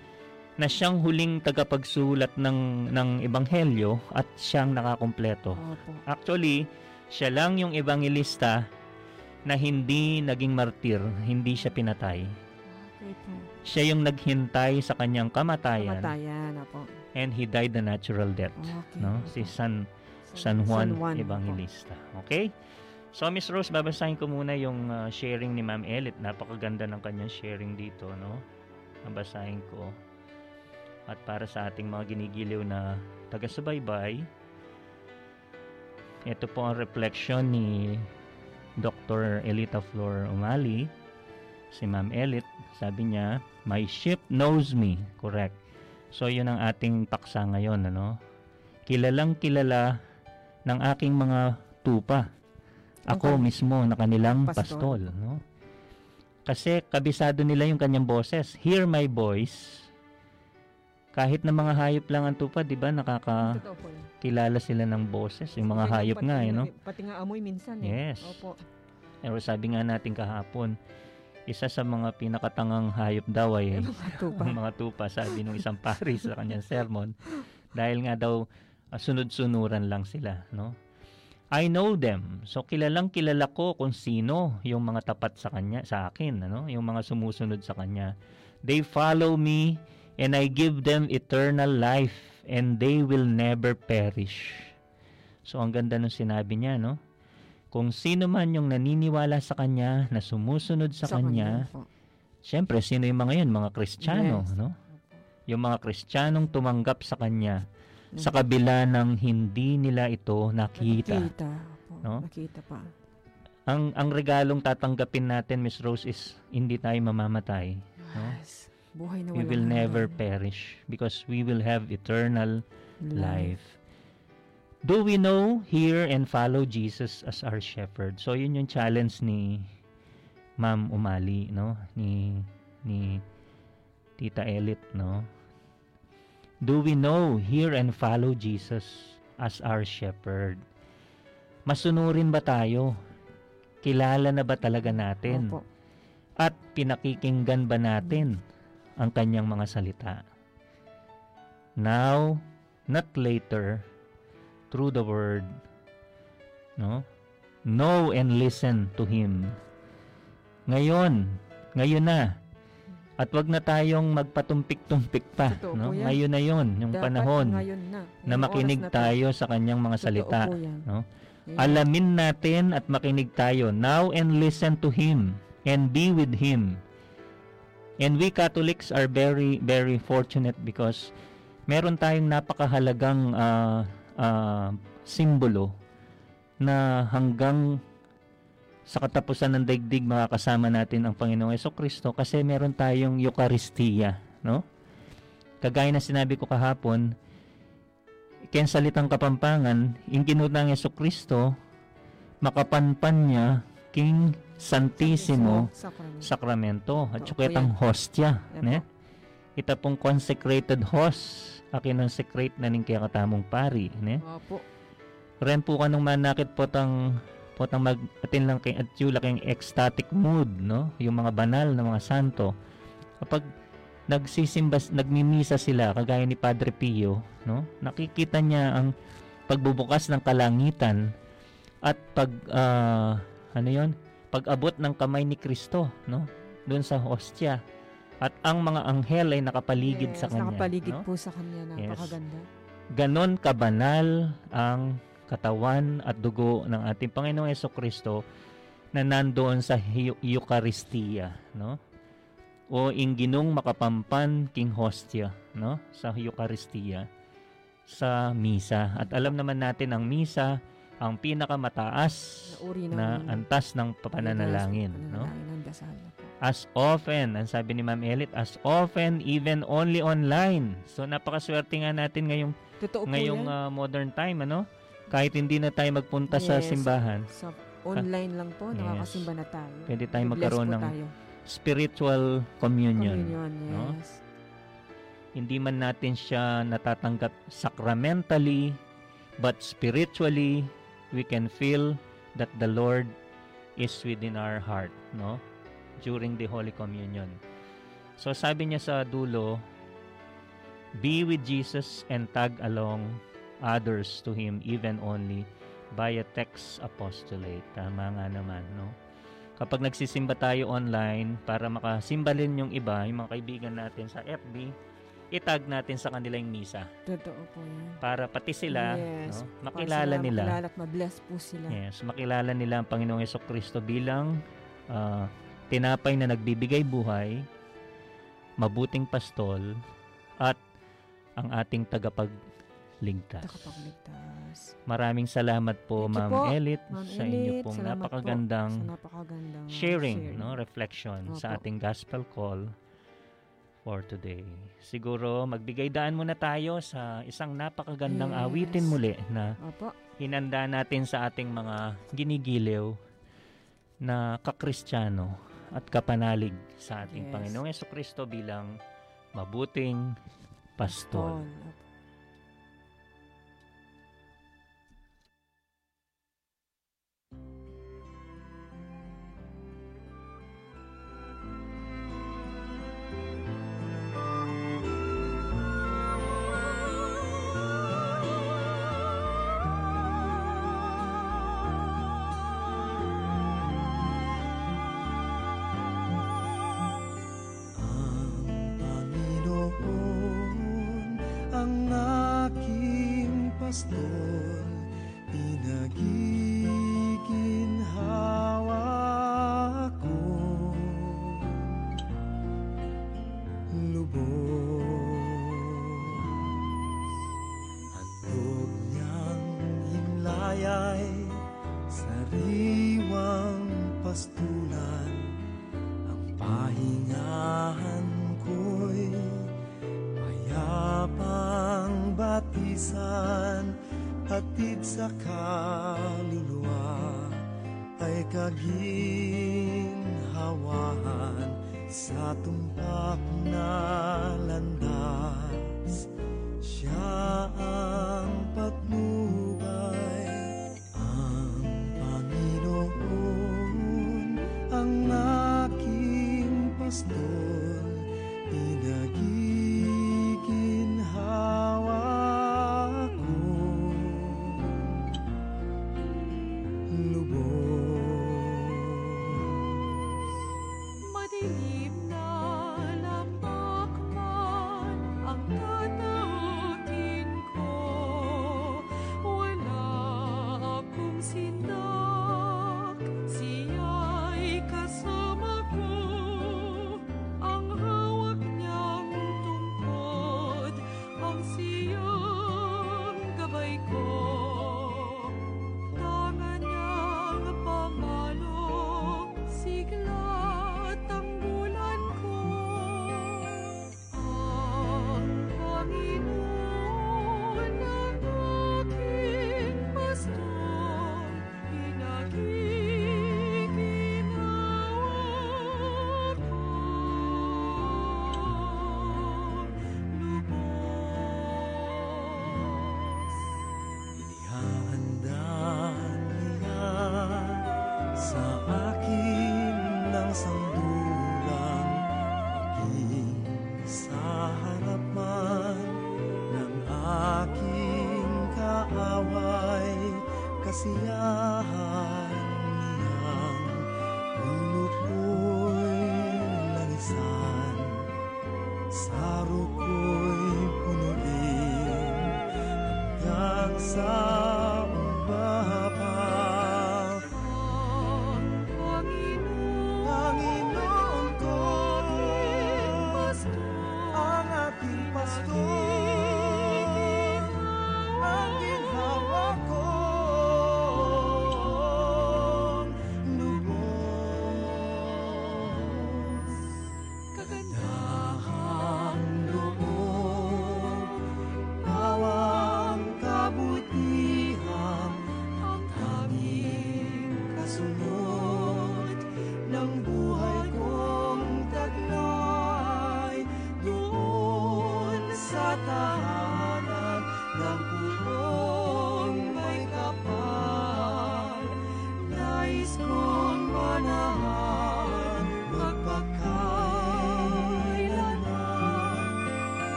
na siyang huling tagapagsulat ng ng ebanghelyo at siyang nakakumpleto. Opo. Actually, siya lang yung evangelista na hindi naging martir, hindi siya pinatay. Okay po. Siya yung naghintay sa kanyang kamatayan Kamatayan. Opo. and he died a natural death. Okay. No? opo. Si San San Juan, Juan, Evangelista. Okay? So, Miss Rose, babasahin ko muna yung uh, sharing ni Ma'am Elit. Napakaganda ng kanyang sharing dito, no? Babasahin ko. At para sa ating mga ginigiliw na taga-subaybay, ito po ang reflection ni Dr. Elita Flor Umali, si Ma'am Elit. Sabi niya, My ship knows me. Correct. So, yun ang ating paksa ngayon, ano? Kilalang kilala ng aking mga tupa. Ako Okay. mismo na kanilang Pastol. pastol, no? Kasi kabisado nila yung kanyang boses. Hear my voice. Kahit na mga hayop lang ang tupa, 'di ba? Po yan. sila ng boses, yung mga Pati- hayop pati nga, eh, no? Pati nga amoy minsan eh. Yes. Opo. Pero sabi nga natin kahapon, isa sa mga pinakatangang hayop daw ay mga tupa. mga tupa, sabi nung isang pari sa kanyang sermon. Dahil nga daw, ah, sunod-sunuran lang sila, no? I know them. So, kilalang kilala ko kung sino yung mga tapat sa kanya, sa akin, ano? Yung mga sumusunod sa kanya. They follow me and I give them eternal life and they will never perish. So, ang ganda nung sinabi niya, no? Kung sino man yung naniniwala sa kanya, na sumusunod sa, kanya, po. Siyempre, sino yung mga yun? Mga Kristiyano, Yes. no? Yung mga Kristiyanong tumanggap sa Kanya Mm. sa kabila ng hindi nila ito nakita. Nakita. No? Nakita pa. Ang ang regalong tatanggapin natin, Miss Rose, is hindi tayo mamamatay. No? Buhay na We will never hanggan. perish because we will have eternal life. Do we know, hear, and follow Jesus as our shepherd? So, yun yung challenge ni Ma'am Umali, no? Ni, ni Tita Elit, no? Do we know, hear, and follow Jesus as our shepherd? Masunurin ba tayo? Kilala na ba talaga natin? Opo. At pinakikinggan ba natin ang kanyang mga salita? Now, not later, through the word, no? Know and listen to Him. Ngayon, ngayon na. At wag na tayong magpatumpik-tumpik pa. Totoo No? Ngayon na yon, yung Dapat panahon na. na Ngayong makinig na tayo sa kanyang mga Totoo salita. no? Ngayon. Alamin natin at makinig tayo now and listen to Him and be with Him. And we Catholics are very, very fortunate because meron tayong napakahalagang ah, ah, simbolo na hanggang sa katapusan ng daigdig makakasama natin ang Panginoong Yeso Kristo kasi meron tayong Eucharistia, no? Kagaya na sinabi ko kahapon, ken salitang kapampangan, yung ginutang Yeso Kristo, makapanpan niya King Santissimo Sacrament. Sakramento at saka itang hostia. Opo. Ne? Ita pong consecrated host akin ang secrete na ning kaya katamong pari. Ne? Opo. Ren po kanong manakit po tang po tang mag atin lang kay at yung laking ecstatic mood, no? Yung mga banal na mga santo. Kapag nagsisimba, nagmimisa sila, kagaya ni Padre Pio, no? Nakikita niya ang pagbubukas ng kalangitan at pag ah, ano 'yon? Pag-abot ng kamay ni Kristo, no? Doon sa hostia. At ang mga anghel ay nakapaligid Yes, sa kanya. Nakapaligid no? po sa kanya. Yes. Napakaganda. ganon kabanal ang katawan at dugo ng ating Panginoong Yeso Kristo na nandoon sa Eucharistia, no? O ingginong makapampan king hostia, no? Sa Eucharistia sa misa. At alam naman natin ang misa ang pinakamataas Na uri ng na antas ng pananalangin, no? Ng dasal. As often, ang sabi ni Ma'am Elit, as often even only online. So napakaswerte nga natin ngayong Totoo ngayong uh, modern time ano kahit hindi na tayo magpunta sa Yes. simbahan sa online lang po, Yes. nakakasimba na tayo. pwede tayong Bless magkaroon ng tayo. spiritual communion, Communion, no? yes. hindi man natin siya natatanggap sacramentally but spiritually we can feel that the Lord is within our heart no during the holy communion so sabi niya sa dulo be with Jesus and tag along others to Him even only by a text apostolate. Tama nga naman, no? Kapag nagsisimba tayo online para makasimbalin yung iba, yung mga kaibigan natin sa FB, itag natin sa kanila yung misa Totoo po yan. para pati sila Yes. no, makilala sila nila. Makilala at mabless po sila. Yes, makilala nila ang Panginoong Yeso Kristo bilang ah, tinapay na nagbibigay buhay, mabuting pastol, at ang ating tagapagligtas. Nakapagligtas. Maraming salamat po, Thank Ma'am po, Elit, Ma'am sa inyo pong Salamat po napakagandang Sa napakagandang sharing, no, reflection sa Opo. ating gospel call for today. Siguro magbigay daan muna tayo sa isang napakagandang Yes. awitin muli na Opo. hinanda natin sa ating mga ginigiliw na kakristyano at kapanalig sa ating Yes. Panginoong Yeso Kristo bilang mabuting pastol. Tol. Opo. Aking kaaway kasiyahan niyang ulo ko'y langisan saro ko'y punuin hanggang sa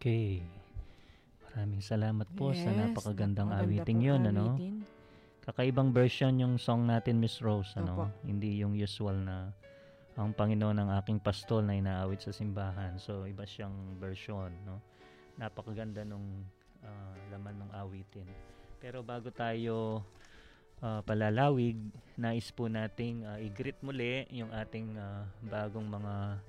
Okay. Maraming salamat po sa Yes, napakagandang napakaganda awiting yun, ano? Kakaibang version yung song natin, Miss Rose, ano? Opo. Hindi yung usual na ang Panginoon ang aking pastol na inaawit sa simbahan. So, iba siyang version, no? Napakaganda nung ah, laman ng awitin. Pero bago tayo ah, palalawig, nais po nating ah, i-greet muli yung ating ah, bagong mga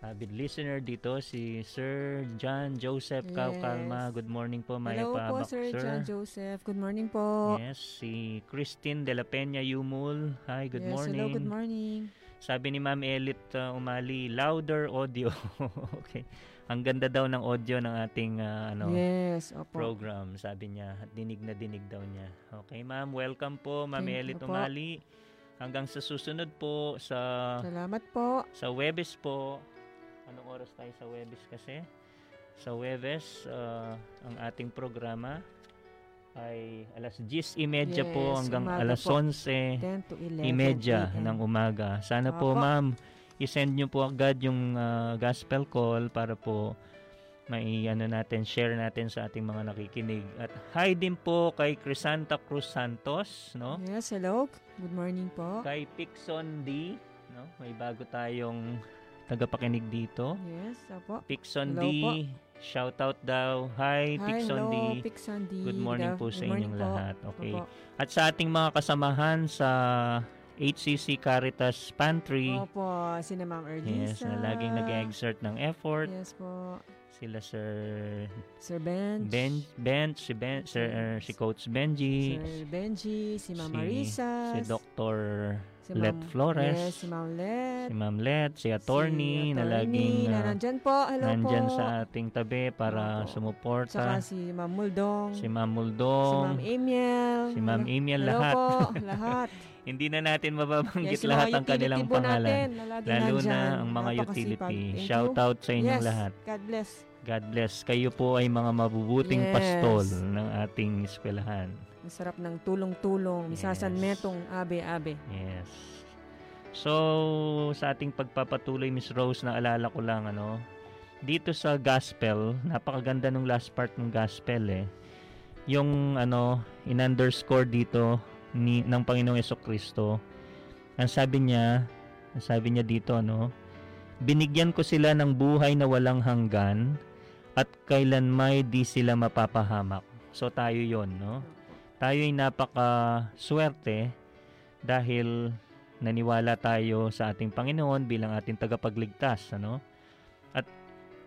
avid listener dito, si Sir John Joseph Kaukalma. Yes. Good morning po, may Hello po, pabak, Sir John Joseph. Good morning po. Yes, si Christine De La Peña Yumul. Hi, good Yes, morning. Hello, good morning. Sabi ni Ma'am Elit uh, Umali, louder audio. okay. Ang ganda daw ng audio ng ating uh, ano yes, opo. program. Sabi niya, dinig na dinig daw niya. Okay, Ma'am, welcome po, Ma'am Thank Elit. Umali. Hanggang sa susunod po sa Salamat po. sa Webes po. Anong oras tayo sa Webes kasi? Sa Webes, uh, ang ating programa ay alas 10.30 po Yes, hanggang umaga alas po. 11 10 to 11 imedya a.m. ng umaga. Sana po Opo. ma'am, i-send nyo po agad yung ah, gospel call para po may ano natin, share natin sa ating mga nakikinig. At hi din po kay Crisanta Cruz Santos, no? Yes, hello. Good morning po. Kay Pixon D, no? May bago tayong tagapakinig dito. Yes, opo. Pixon Hello D, po. shout out daw. Hi, Hi, Pixondi. hello, Pixondi. Good morning Good po sa morning inyong po. lahat. Okay. Opo. At sa ating mga kasamahan sa HCC Caritas Pantry. Opo, sina Ma'am Ernisa. Yes, na laging nag-exert ng effort. Yes po. Sila Sir Sir Bench. Ben, Ben, si Ben, Sir, er, si Coach Benji, Sir Benji, si Ma'am si- Marisa. si Dr. si Let Ma'am- Flores, Yes, si Ma'am Let. si Ma'am Let, si Attorney, si na attorney laging na ah, nandyan po. Hello nandyan po. sa ating tabi para Opo. sumuporta. Saka si Ma'am Muldong. Si Ma'am si Muldong, Ma'am Emiel. si Ma'am Hello- Emiel, Hello lahat. po, lahat. Hindi na natin mababanggit Yes, lahat ang kanilang pangalan. Natin, na Lalo nandyan. na ang mga Napakasipag. utility. Thank Shout you. out sa inyong yes. lahat. God bless. God bless. Kayo po ay mga mabubuting Yes. pastol ng ating eskwelahan. Ang sarap ng tulong-tulong. Yes. Misasan metong abe-abe. Yes. So, sa ating pagpapatuloy, Miss Rose, naalala ko lang, ano, dito sa gospel, napakaganda ng last part ng gospel, eh. Yung, ano, in-underscore dito ni, ng Panginoong Yeso Kristo, ang sabi niya, ang sabi niya dito, ano, binigyan ko sila ng buhay na walang hanggan at kailanmay di sila mapapahamak. So, tayo yon no? Tayo ay napaka-swerte dahil naniwala tayo sa ating Panginoon bilang ating tagapagligtas, ano? At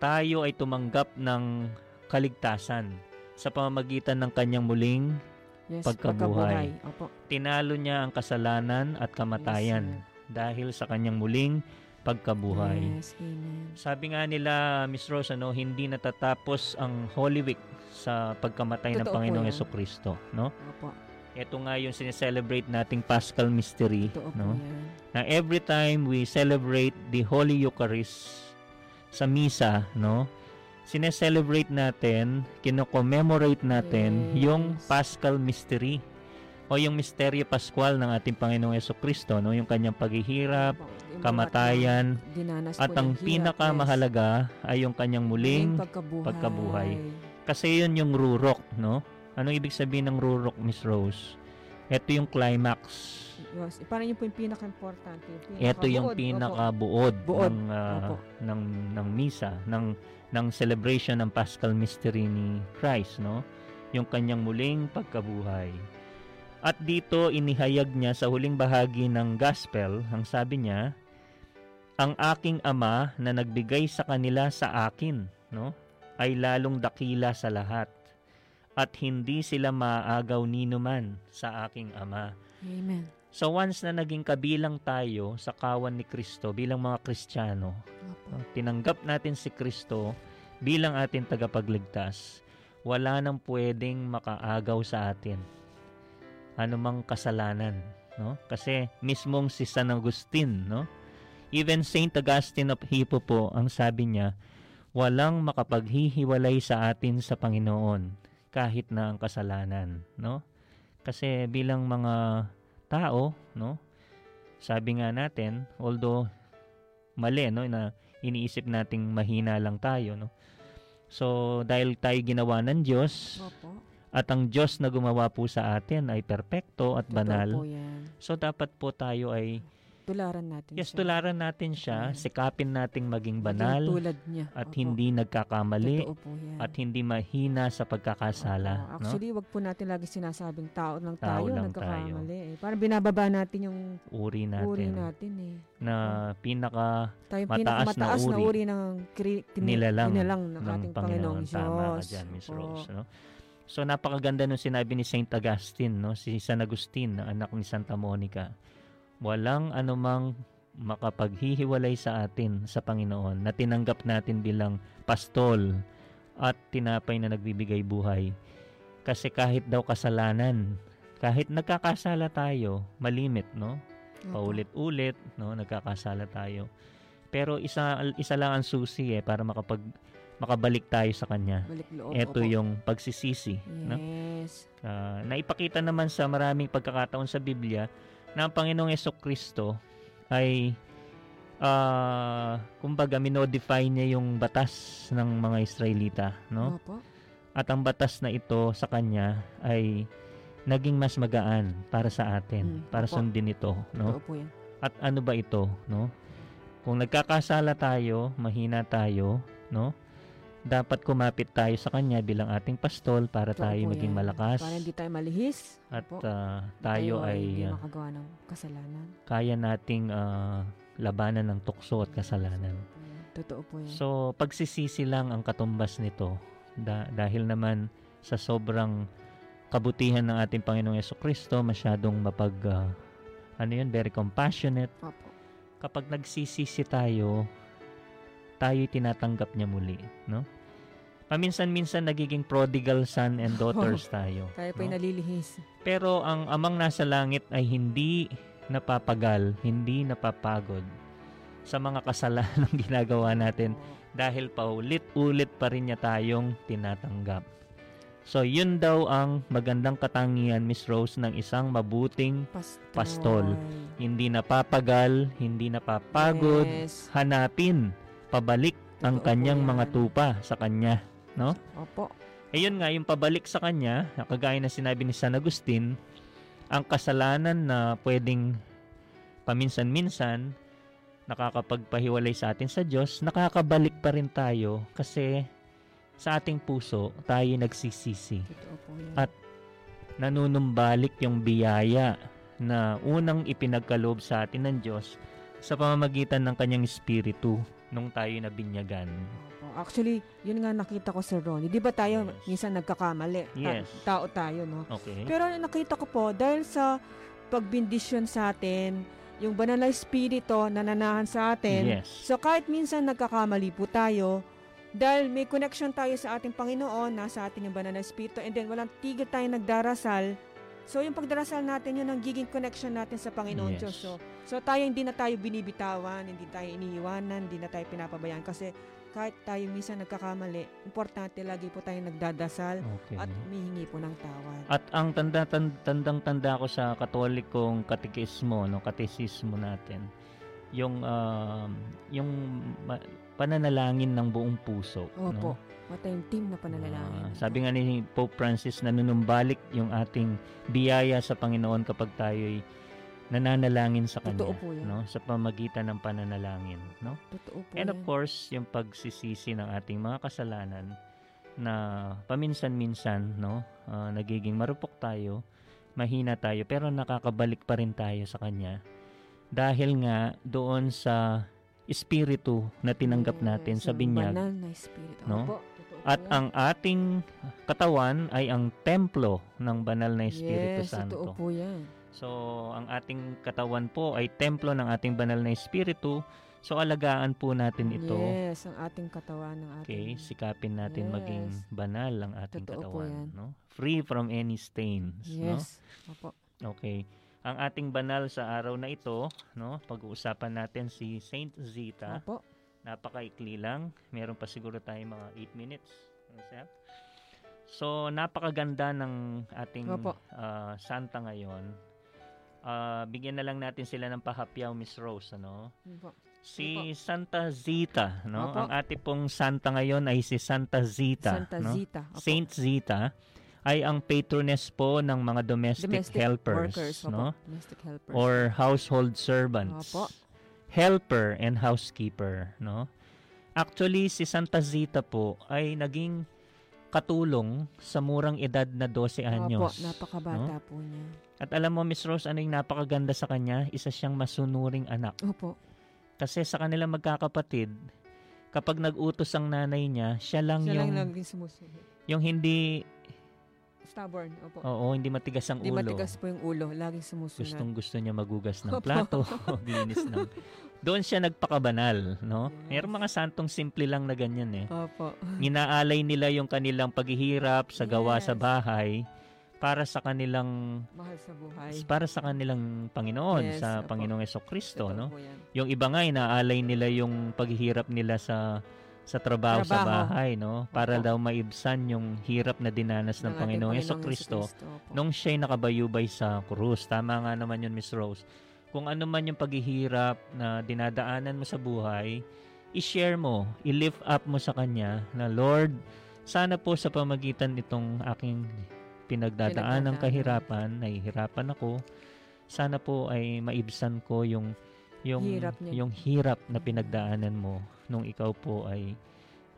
tayo ay tumanggap ng kaligtasan sa pamamagitan ng kanyang muling Yes, Pagkabuhay. Opo. tinalo niya ang kasalanan at kamatayan dahil sa kanyang muling pagkabuhay. Yes, amen. Sabi nga nila, Miss Rose, ano, hindi natatapos ang Holy Week sa pagkamatay ng Totoo po Panginoong. Yeso Kristo, no? Opo. Ito nga yung sineselebrate nating Paschal Mystery, Totoo no? Na every time we celebrate the Holy Eucharist sa misa, no? Sineselebrate natin, kino-commemorate natin Yes. yung Paschal Mystery o yung Misteryo Pascual ng ating Panginoong Yeso Kristo, no? Yung kanyang paghihirap, Opo. Kamatayan, at ang pinakamahalaga ay yung kanyang muling pagkabuhay. pagkabuhay. kasi yun yung rurok, no? Anong ibig sabihin ng rurok, Miss Rose? Ito yung climax. Yes. Eh, Parang yun po yung pinaka-importante. Ito yung pinakabuod. pinakabuod Buod. ng Opo. ng ng misa, ng ng celebration ng Paschal Mystery ni Christ, no? Yung kanyang muling pagkabuhay. At dito inihayag niya sa huling bahagi ng gospel, ang sabi niya, ang aking ama na nagbigay sa kanila sa akin, no? Ay lalong dakila sa lahat at hindi sila maaagaw ninuman sa aking ama. Amen. So once na naging kabilang tayo sa kawan ni Kristo bilang mga Kristiyano, Opo. tinanggap natin si Kristo bilang ating tagapagligtas, wala nang pwedeng makaagaw sa atin. Anumang kasalanan, no? Kasi mismong si San Agustin, no? Even Saint Augustine of Hippo po, ang sabi niya, walang makapaghihiwalay sa atin sa Panginoon kahit na ang kasalanan, no? Kasi bilang mga tao, no? Sabi nga natin, although mali, no, na iniisip nating mahina lang tayo, no? So, dahil tayo ginawa ng Diyos, Opo. at ang Diyos na gumawa po sa atin ay perpekto at Totoo banal, so dapat po tayo ay, Tularan natin yes, siya. tularan natin siya, Amen. sikapin nating maging Maging banal, tulad niya. at Opo. hindi nagkakamali, po yan. at hindi mahina sa pagkakasala, Opo. no? Actually, wag po natin lagi sinasabing tao lang Tao tayo, lang nagkakamali. Eh. Parang binababa natin yung Uri natin, uri natin eh. na pinaka Tayo yung Mataas na pinakamataas na uri uri, ng kri- kini- nilalang nilalang ng, ng ating Panginoong Panginoon. Diyos. Tama ka dyan, Miss Opo. Rose. No? So, napakaganda nung sinabi ni Saint Augustine, no? si San Agustin, na anak ni Santa Monica. Walang anumang makapaghihiwalay sa atin sa Panginoon na tinanggap natin bilang pastol at tinapay na nagbibigay buhay. Kasi kahit daw kasalanan, kahit nagkakasala tayo, malimit, no? Paulit-ulit, no, nagkakasala tayo. Pero isa isa lang ang susi eh para makapag makabalik tayo sa kanya. Ito opo. yung pagsisisi, no? Yes. Ah, naipakita naman sa maraming pagkakataon sa Biblia ang Panginoong Yeso Kristo ay ah kumbaga minodify niya yung batas ng mga Israelita, no? Opo. At ang batas na ito sa kanya ay naging mas magaan para sa atin, Mm, para opo. sundin ito, no? Totoo po yan. At ano ba ito, no? Kung nagkakasala tayo, mahina tayo, no? Dapat kumapit tayo sa Kanya bilang ating pastol para Totoo tayo po maging yan. malakas Para hindi tayo malihis. at Opo. ah, tayo hindi ay ah, makagawa ng kasalanan. kaya nating ah, labanan ng tukso at kasalanan. Totoo po yan. So, pagsisisi lang ang katumbas nito da- dahil naman sa sobrang kabutihan ng ating Panginoong Yeso Kristo, masyadong mapag ah, ano yun, very compassionate. Opo. Kapag nagsisisi tayo, tayo'y tinatanggap niya muli, no? Paminsan-minsan nagiging prodigal son and daughters tayo. Tayo po'y no? nalilihis. Pero ang amang nasa langit ay hindi napapagal, hindi napapagod sa mga kasalanan ginagawa natin dahil paulit-ulit pa rin niya tayong tinatanggap. So, yun daw ang magandang katangian, Miss Rose, ng isang mabuting Pastol. Pastol. hindi napapagal, hindi napapagod, Yes. hanapin, pabalik ang Totoo po kanyang yan. mga tupa sa kanya. Opo. Eh yun nga, yung pabalik sa kanya, kagaya na sinabi ni San Agustin, ang kasalanan na pwedeng paminsan-minsan nakakapagpahiwalay sa atin sa Diyos, nakakabalik pa rin tayo kasi sa ating puso tayo nagsisisi. Totoo po yan. At Nanunumbalik yung biyaya na unang ipinagkaloob sa atin ng Diyos sa pamamagitan ng kanyang espiritu nung tayo nabinyagan. Opo. Actually, yun nga nakita ko sa Ronnie. Di ba tayo Yes. minsan nagkakamali? Ta- Yes. tao tayo, no? Okay? Pero nakita ko po, dahil sa pagbindisyon sa atin, yung banal na espiritu na nanahan sa atin, Yes. So kahit minsan nagkakamali po tayo, dahil may connection tayo sa ating Panginoon, nasa ating yung banal na espiritu, and then walang tigil tayo nagdarasal, so yung pagdarasal natin, yun ang giging connection natin sa Panginoon Yes. Diyos. So, so tayo hindi na tayo binibitawan, hindi tayo iniiwanan, hindi na tayo pinapabayaan kasi kahit tayo minsan nagkakamali, importante lagi po tayo nagdadasal Okay. at humihingi po ng tawad. At ang tanda tanda ko sa katolikong katekismo, no, katesismo natin, yung um, yung pananalangin ng buong puso, Opo. no? Matayong team na pananalangin. Ah, sabi nga ni Pope Francis, nanunumbalik yung ating biyaya sa Panginoon kapag tayo'y nananalangin sa Kanya, Totoo po yan. no? Sa pamagitan ng pananalangin, no? Totoo po And of yan. course, yung pagsisisi ng ating mga kasalanan na paminsan-minsan, no, ah, nagiging marupok tayo, mahina tayo, pero nakakabalik pa rin tayo sa Kanya. Dahil nga doon sa espiritu na tinanggap natin Yes, sa ang binyag. Banal na espiritu. No? Opo, At ang ating katawan ay ang templo ng banal na Espiritu yes, Santo. totoo po yan. So, ang ating katawan po ay templo ng ating banal na Espiritu. So, alagaan po natin ito. Yes, ang ating katawan ng Okay, ating... sikapin natin Yes. maging banal ang ating Totoo katawan, no? Free from any stains, no? Yes. Opo. Okay. Ang ating banal sa araw na ito, no? Pag-uusapan natin si Saint Zita. Opo. Napakaikli lang. Meron pa siguro tayong mga 8 minutes. Ano? So, napakaganda ng ating Opo. ah, santa ngayon. Ah, bigyan na lang natin sila ng pahapyaw, Miss Rose, ano? Opo. Si Santa Zita, no? Opo. Ang ating pong santa ngayon ay si Santa Zita, Santa no? Zita. Opo. Saint Zita ay ang patroness po ng mga domestic, Domestic helpers, workers. Opo. no? Domestic helpers. Or household servants. Opo. Helper and housekeeper, no? Actually, si Santa Zita po ay naging katulong sa murang edad na 12 Opo, anyos. napakabata po niya. At alam mo, Miss Rose, ano yung napakaganda sa kanya? Isa siyang masunuring anak. Opo. Kasi sa kanilang magkakapatid, kapag nag-utos ang nanay niya, siya lang Siya yung, lang laging sumusunod. yung hindi, Stubborn. Opo. oo, hindi matigas ang Di ulo. matigas po yung ulo. Laging sumusunod. Gustong gusto niya magugas ng plato, maglinis ng... Doon siya nagpakabanal, no? Yes. Merong mga santong simple lang na ganyan eh. Opo. Ginaalay nila yung kanilang paghihirap sa gawa sa Yes. bahay para sa kanilang Mahal sa buhay. para sa kanilang Panginoon, Yes, sa opo. Panginoong Kristo, no? Yung iba nga inaalay nila yung paghihirap nila sa sa trabaho, sa Trabaho. bahay, no? Para Opo. daw maibsan yung hirap na dinanas ng, ating Panginoong Panginoong Kristo nung siya'y nakabayubay sa krus. Tama nga naman yun, Miss Rose. Kung ano man yung paghihirap na dinadaanan mo sa buhay, i-share mo, i-lift up mo sa Kanya na, Lord, sana po sa pamagitan nitong aking pinagdadaan ng kahirapan, nahihirapan ako, sana po ay maibsan ko yung yung Hirap niya. yung hirap na pinagdaanan mo nung ikaw po ay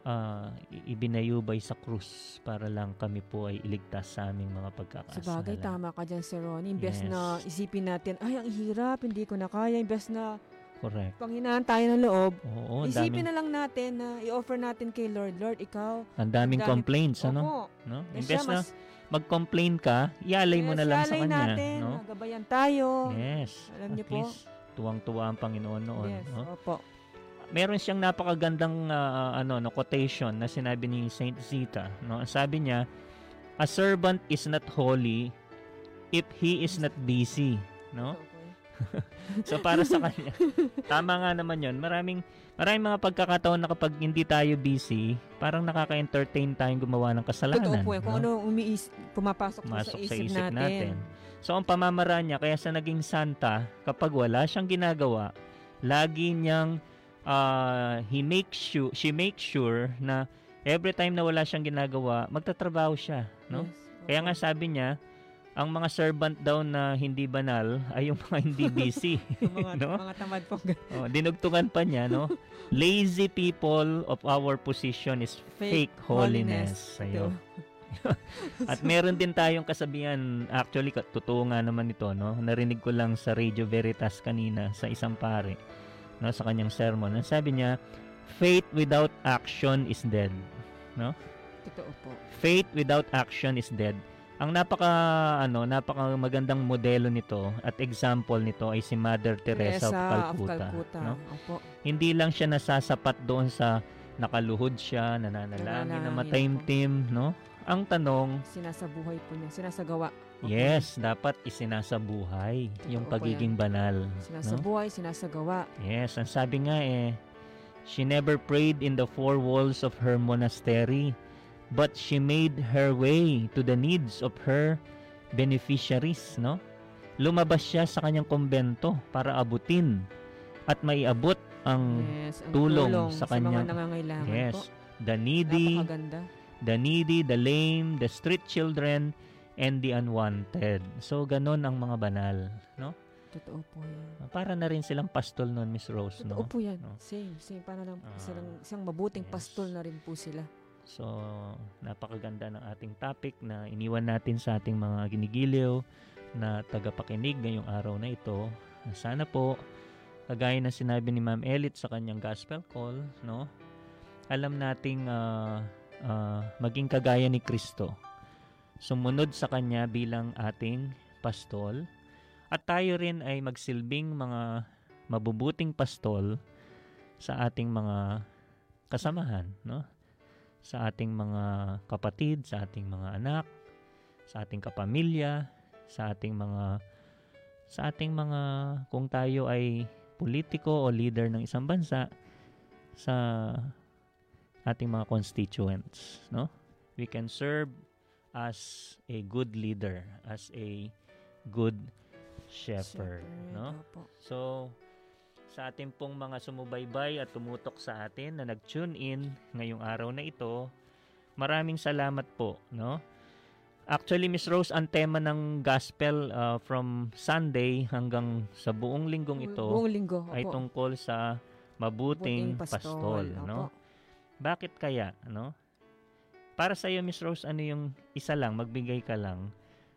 ah, i- ibinayubay sa krus para lang kami po ay iligtas sa aming mga Sa pagkakasala. bagay, tama ka dyan, Sir Ronnie. Imbes Yes. na isipin natin, ay, ang hirap, hindi ko na kaya. Imbes na Correct. panghinaan tayo ng loob, Oo, isipin daming, na lang natin na i-offer natin kay Lord. Lord, ikaw. ang daming dami- complaints, ano? Opo. No? Imbes na mas- mag-complain ka, ialay mo yes, na lang sa kanya. natin, no? nagabayan tayo. Yes. Alam niyo po? least, tuwang-tuwa ang Panginoon noon. Yes, no? opo. Meron siyang napakagandang ah, ano no quotation na sinabi ni Saint Zita, no? Ang Sabi niya, a servant is not holy if he is not busy, no? Eh. So para sa kanya, tama nga naman 'yon. Maraming maraming mga pagkakataon na kapag hindi tayo busy, parang nakaka-entertain tayong gumawa ng kasalanan. Totoo po. Kung no? ano umiis, pumapasok po Masok sa isip, natin. So ang pamamaraan niya kaya sa naging santa, kapag wala siyang ginagawa, lagi niyang ah, he makes sure, she makes sure na every time na wala siyang ginagawa, magtatrabaho siya, no? Yes, Kaya opo. nga sabi niya, ang mga servant daw na hindi banal ay yung mga hindi busy. Mga, no? mga tamad po. oh, dinugtungan pa niya, no? Lazy people of our position is fake, holiness. Ayun. At meron din tayong kasabihan, actually totoo nga naman ito, no? Narinig ko lang sa Radio Veritas kanina sa isang pare, no, sa kanyang sermon. Ang sabi niya, faith without action is dead. Totoo po. Faith without action is dead. Ang napaka ano, napaka magandang modelo nito at example nito ay si Mother Teresa, of Calcutta. Calcutta. no? Opo. Hindi lang siya nasasapat doon sa nakaluhod siya, nananalangin na Nananalangin mataimtim, no? Ang tanong, Sinasabuhay po niya. Sinasagawa. Yes, dapat isinasabuhay yung po pagiging banal, no? Sinasabuhay, sinasagawa. Yes, ang sabi nga eh, she never prayed in the four walls of her monastery, but she made her way to the needs of her beneficiaries, no? Lumabas siya sa kanyang kumbento para abutin at maiabot ang yes, ang tulong tulong, sa sa, kanyang- mga nangangailangan yes, po. the needy, the needy, the lame, the street children, and the unwanted. So, ganun ang mga banal, no? Totoo po yan. Para na rin silang pastol noon, Miss Rose, Totoo no? po yan. No. Same. Same. Para lang Ah, silang, isang mabuting yes. pastol na rin po sila. So, napakaganda ng ating topic na iniwan natin sa ating mga ginigiliw na tagapakinig ngayong araw na ito. Sana po, kagaya ng sinabi ni Ma'am Elit sa kanyang gospel call, no? Alam nating ah, ah, maging kagaya ni Kristo. Sumunod sa kanya bilang ating pastol. At tayo rin ay magsilbing mga mabubuting pastol sa ating mga kasamahan, no? Sa ating mga kapatid, sa ating mga anak, sa ating kapamilya, sa ating mga sa ating mga kung tayo ay politiko o leader ng isang bansa sa ating mga constituents, no? We can serve as a good leader, as a good shepherd, no? Opo. So, sa ating pong mga sumubaybay at tumutok sa atin na nag-tune in ngayong araw na ito, maraming salamat po, no? Actually, Miss Rose, ang tema ng gospel uh, from Sunday hanggang sa buong linggong ito Buong linggo. Opo. ay tungkol sa mabuting Buting pastol, no? Opo. Bakit kaya, no? Para sa iyo, Miss Rose, ano yung isa lang, magbigay ka lang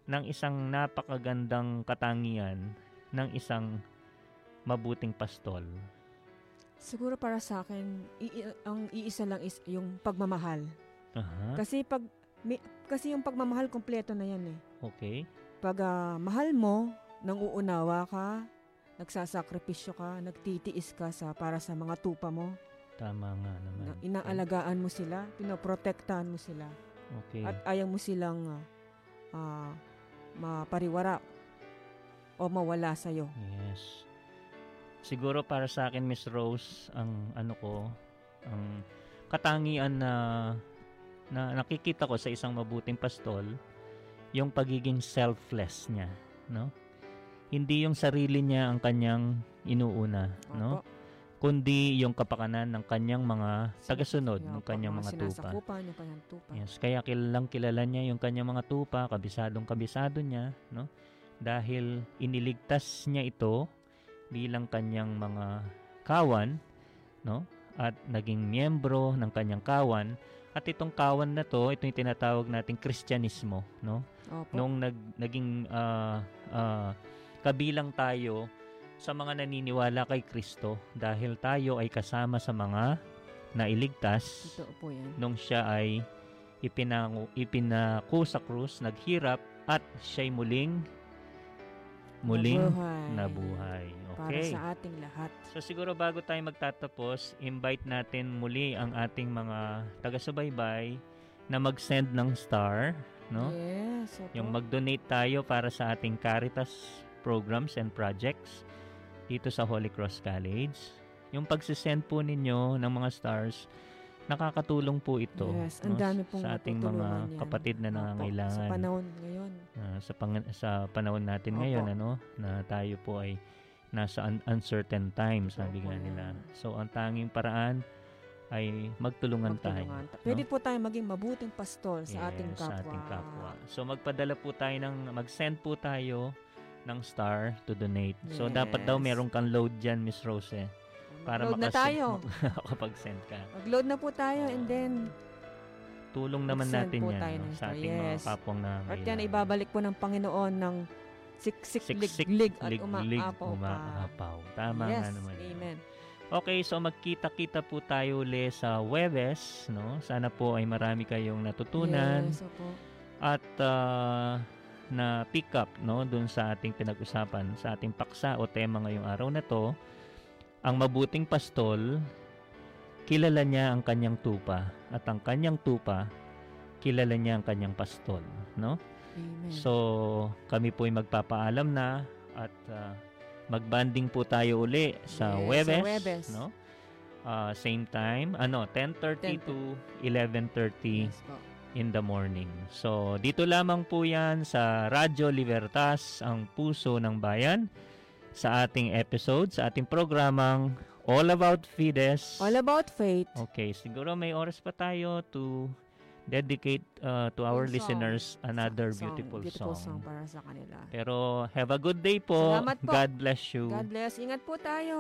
ng isang napakagandang katangian ng isang mabuting pastol. Siguro para sa akin, i- ang iisa lang is yung pagmamahal. Aha. Kasi pag may- kasi yung pagmamahal kompleto na yan eh. Okay. Pag ah, mahal mo, nang uunawa ka, nagsasakripisyo ka, nagtitiis ka sa para sa mga tupa mo, Tama nga naman. na, inaalagaan mo sila, pinoprotektahan mo sila, Okay. at ayaw mo silang ah, mapariwara o mawala sa'yo. Yes. Siguro para sa akin, Miss Rose, ang ano ko, ang katangian na na nakikita ko sa isang mabuting pastol, yung pagiging selfless niya, no? Hindi yung sarili niya ang kanyang inuuna, no? Kundi yung kapakanan ng kanyang mga tagasunod, Yeah, ng kanyang mga tupa. Yung kanyang tupa. Yes, kaya kilalang kilala niya yung kanyang mga tupa, kabisadong kabisado niya, no? Dahil iniligtas niya ito bilang kanyang mga kawan, no? at naging miyembro ng kanyang kawan. At itong kawan na to, ito yung tinatawag nating Kristyanismo, no? Opo. Nung nag, naging ah, ah, kabilang tayo sa mga naniniwala kay Kristo dahil tayo ay kasama sa mga nailigtas Totoo po yan. nung siya ay ipinangu, ipinako sa krus, naghirap at siya'y muling muling Nabuhay. nabuhay. Para Okay. sa ating lahat. So siguro bago tayo magtatapos, invite natin muli ang ating mga taga-subaybay na mag-send ng star, no? Yes. Opo. Yung mag-donate tayo para sa ating Caritas programs and projects dito sa Holy Cross College. Yung pagsisend po ninyo ng mga stars, nakakatulong po ito Yes, no, dami pong sa ating mga yan. kapatid na Opo, nangangailangan. Sa panahon ngayon. Ah, sa pang- sa panahon natin Opo. ngayon ano na tayo po ay nasa un- uncertain times sabi Opo, nga nila. yan. So ang tanging paraan ay magtulungan, tayo. Magtulungan ta- Pwede po tayo maging mabuting pastol sa ating Yes, kapwa. Sa ating kapwa. So magpadala po tayo ng mag-send po tayo ng star to donate. So dapat daw Yes. meron kang load diyan Miss Rose eh, para na makas- tayo. makapag-send ka. Mag-load na po tayo and then Tulong naman natin po yan tayo no, sa ating mga Yes. kapwang na at yan ibabalik po ng Panginoon ng siksik Siksik, liglig at umaapaw pa. umaapaw. Tama yes, nga naman. amen. Okay, so magkita-kita po tayo uli sa Webes, no? Sana po ay marami kayong natutunan Yes, opo. at ah, na pick up, no, dun sa ating pinag-usapan, sa ating paksa o tema ngayong araw na to. Ang mabuting pastol, kilala niya ang kanyang tupa at ang kanyang tupa, kilala niya ang kanyang pastol, no? Amen. So, kami po ay magpapaalam na at ah, magbanding po tayo uli sa Yes, sa Webes, Webes. no? Ah, same time, ano, 10:30 10:30. to 11:30 yes po. In the morning. So, dito lamang po 'yan sa Radyo Libertas, ang puso ng bayan sa ating episode, sa ating programang All About Fides. All about faith. Okay, siguro may oras pa tayo to dedicate uh, to our song. listeners another Song, beautiful, beautiful song. song para sa kanila. Pero have a good day po. Salamat po. God bless you. God bless. Ingat po tayo.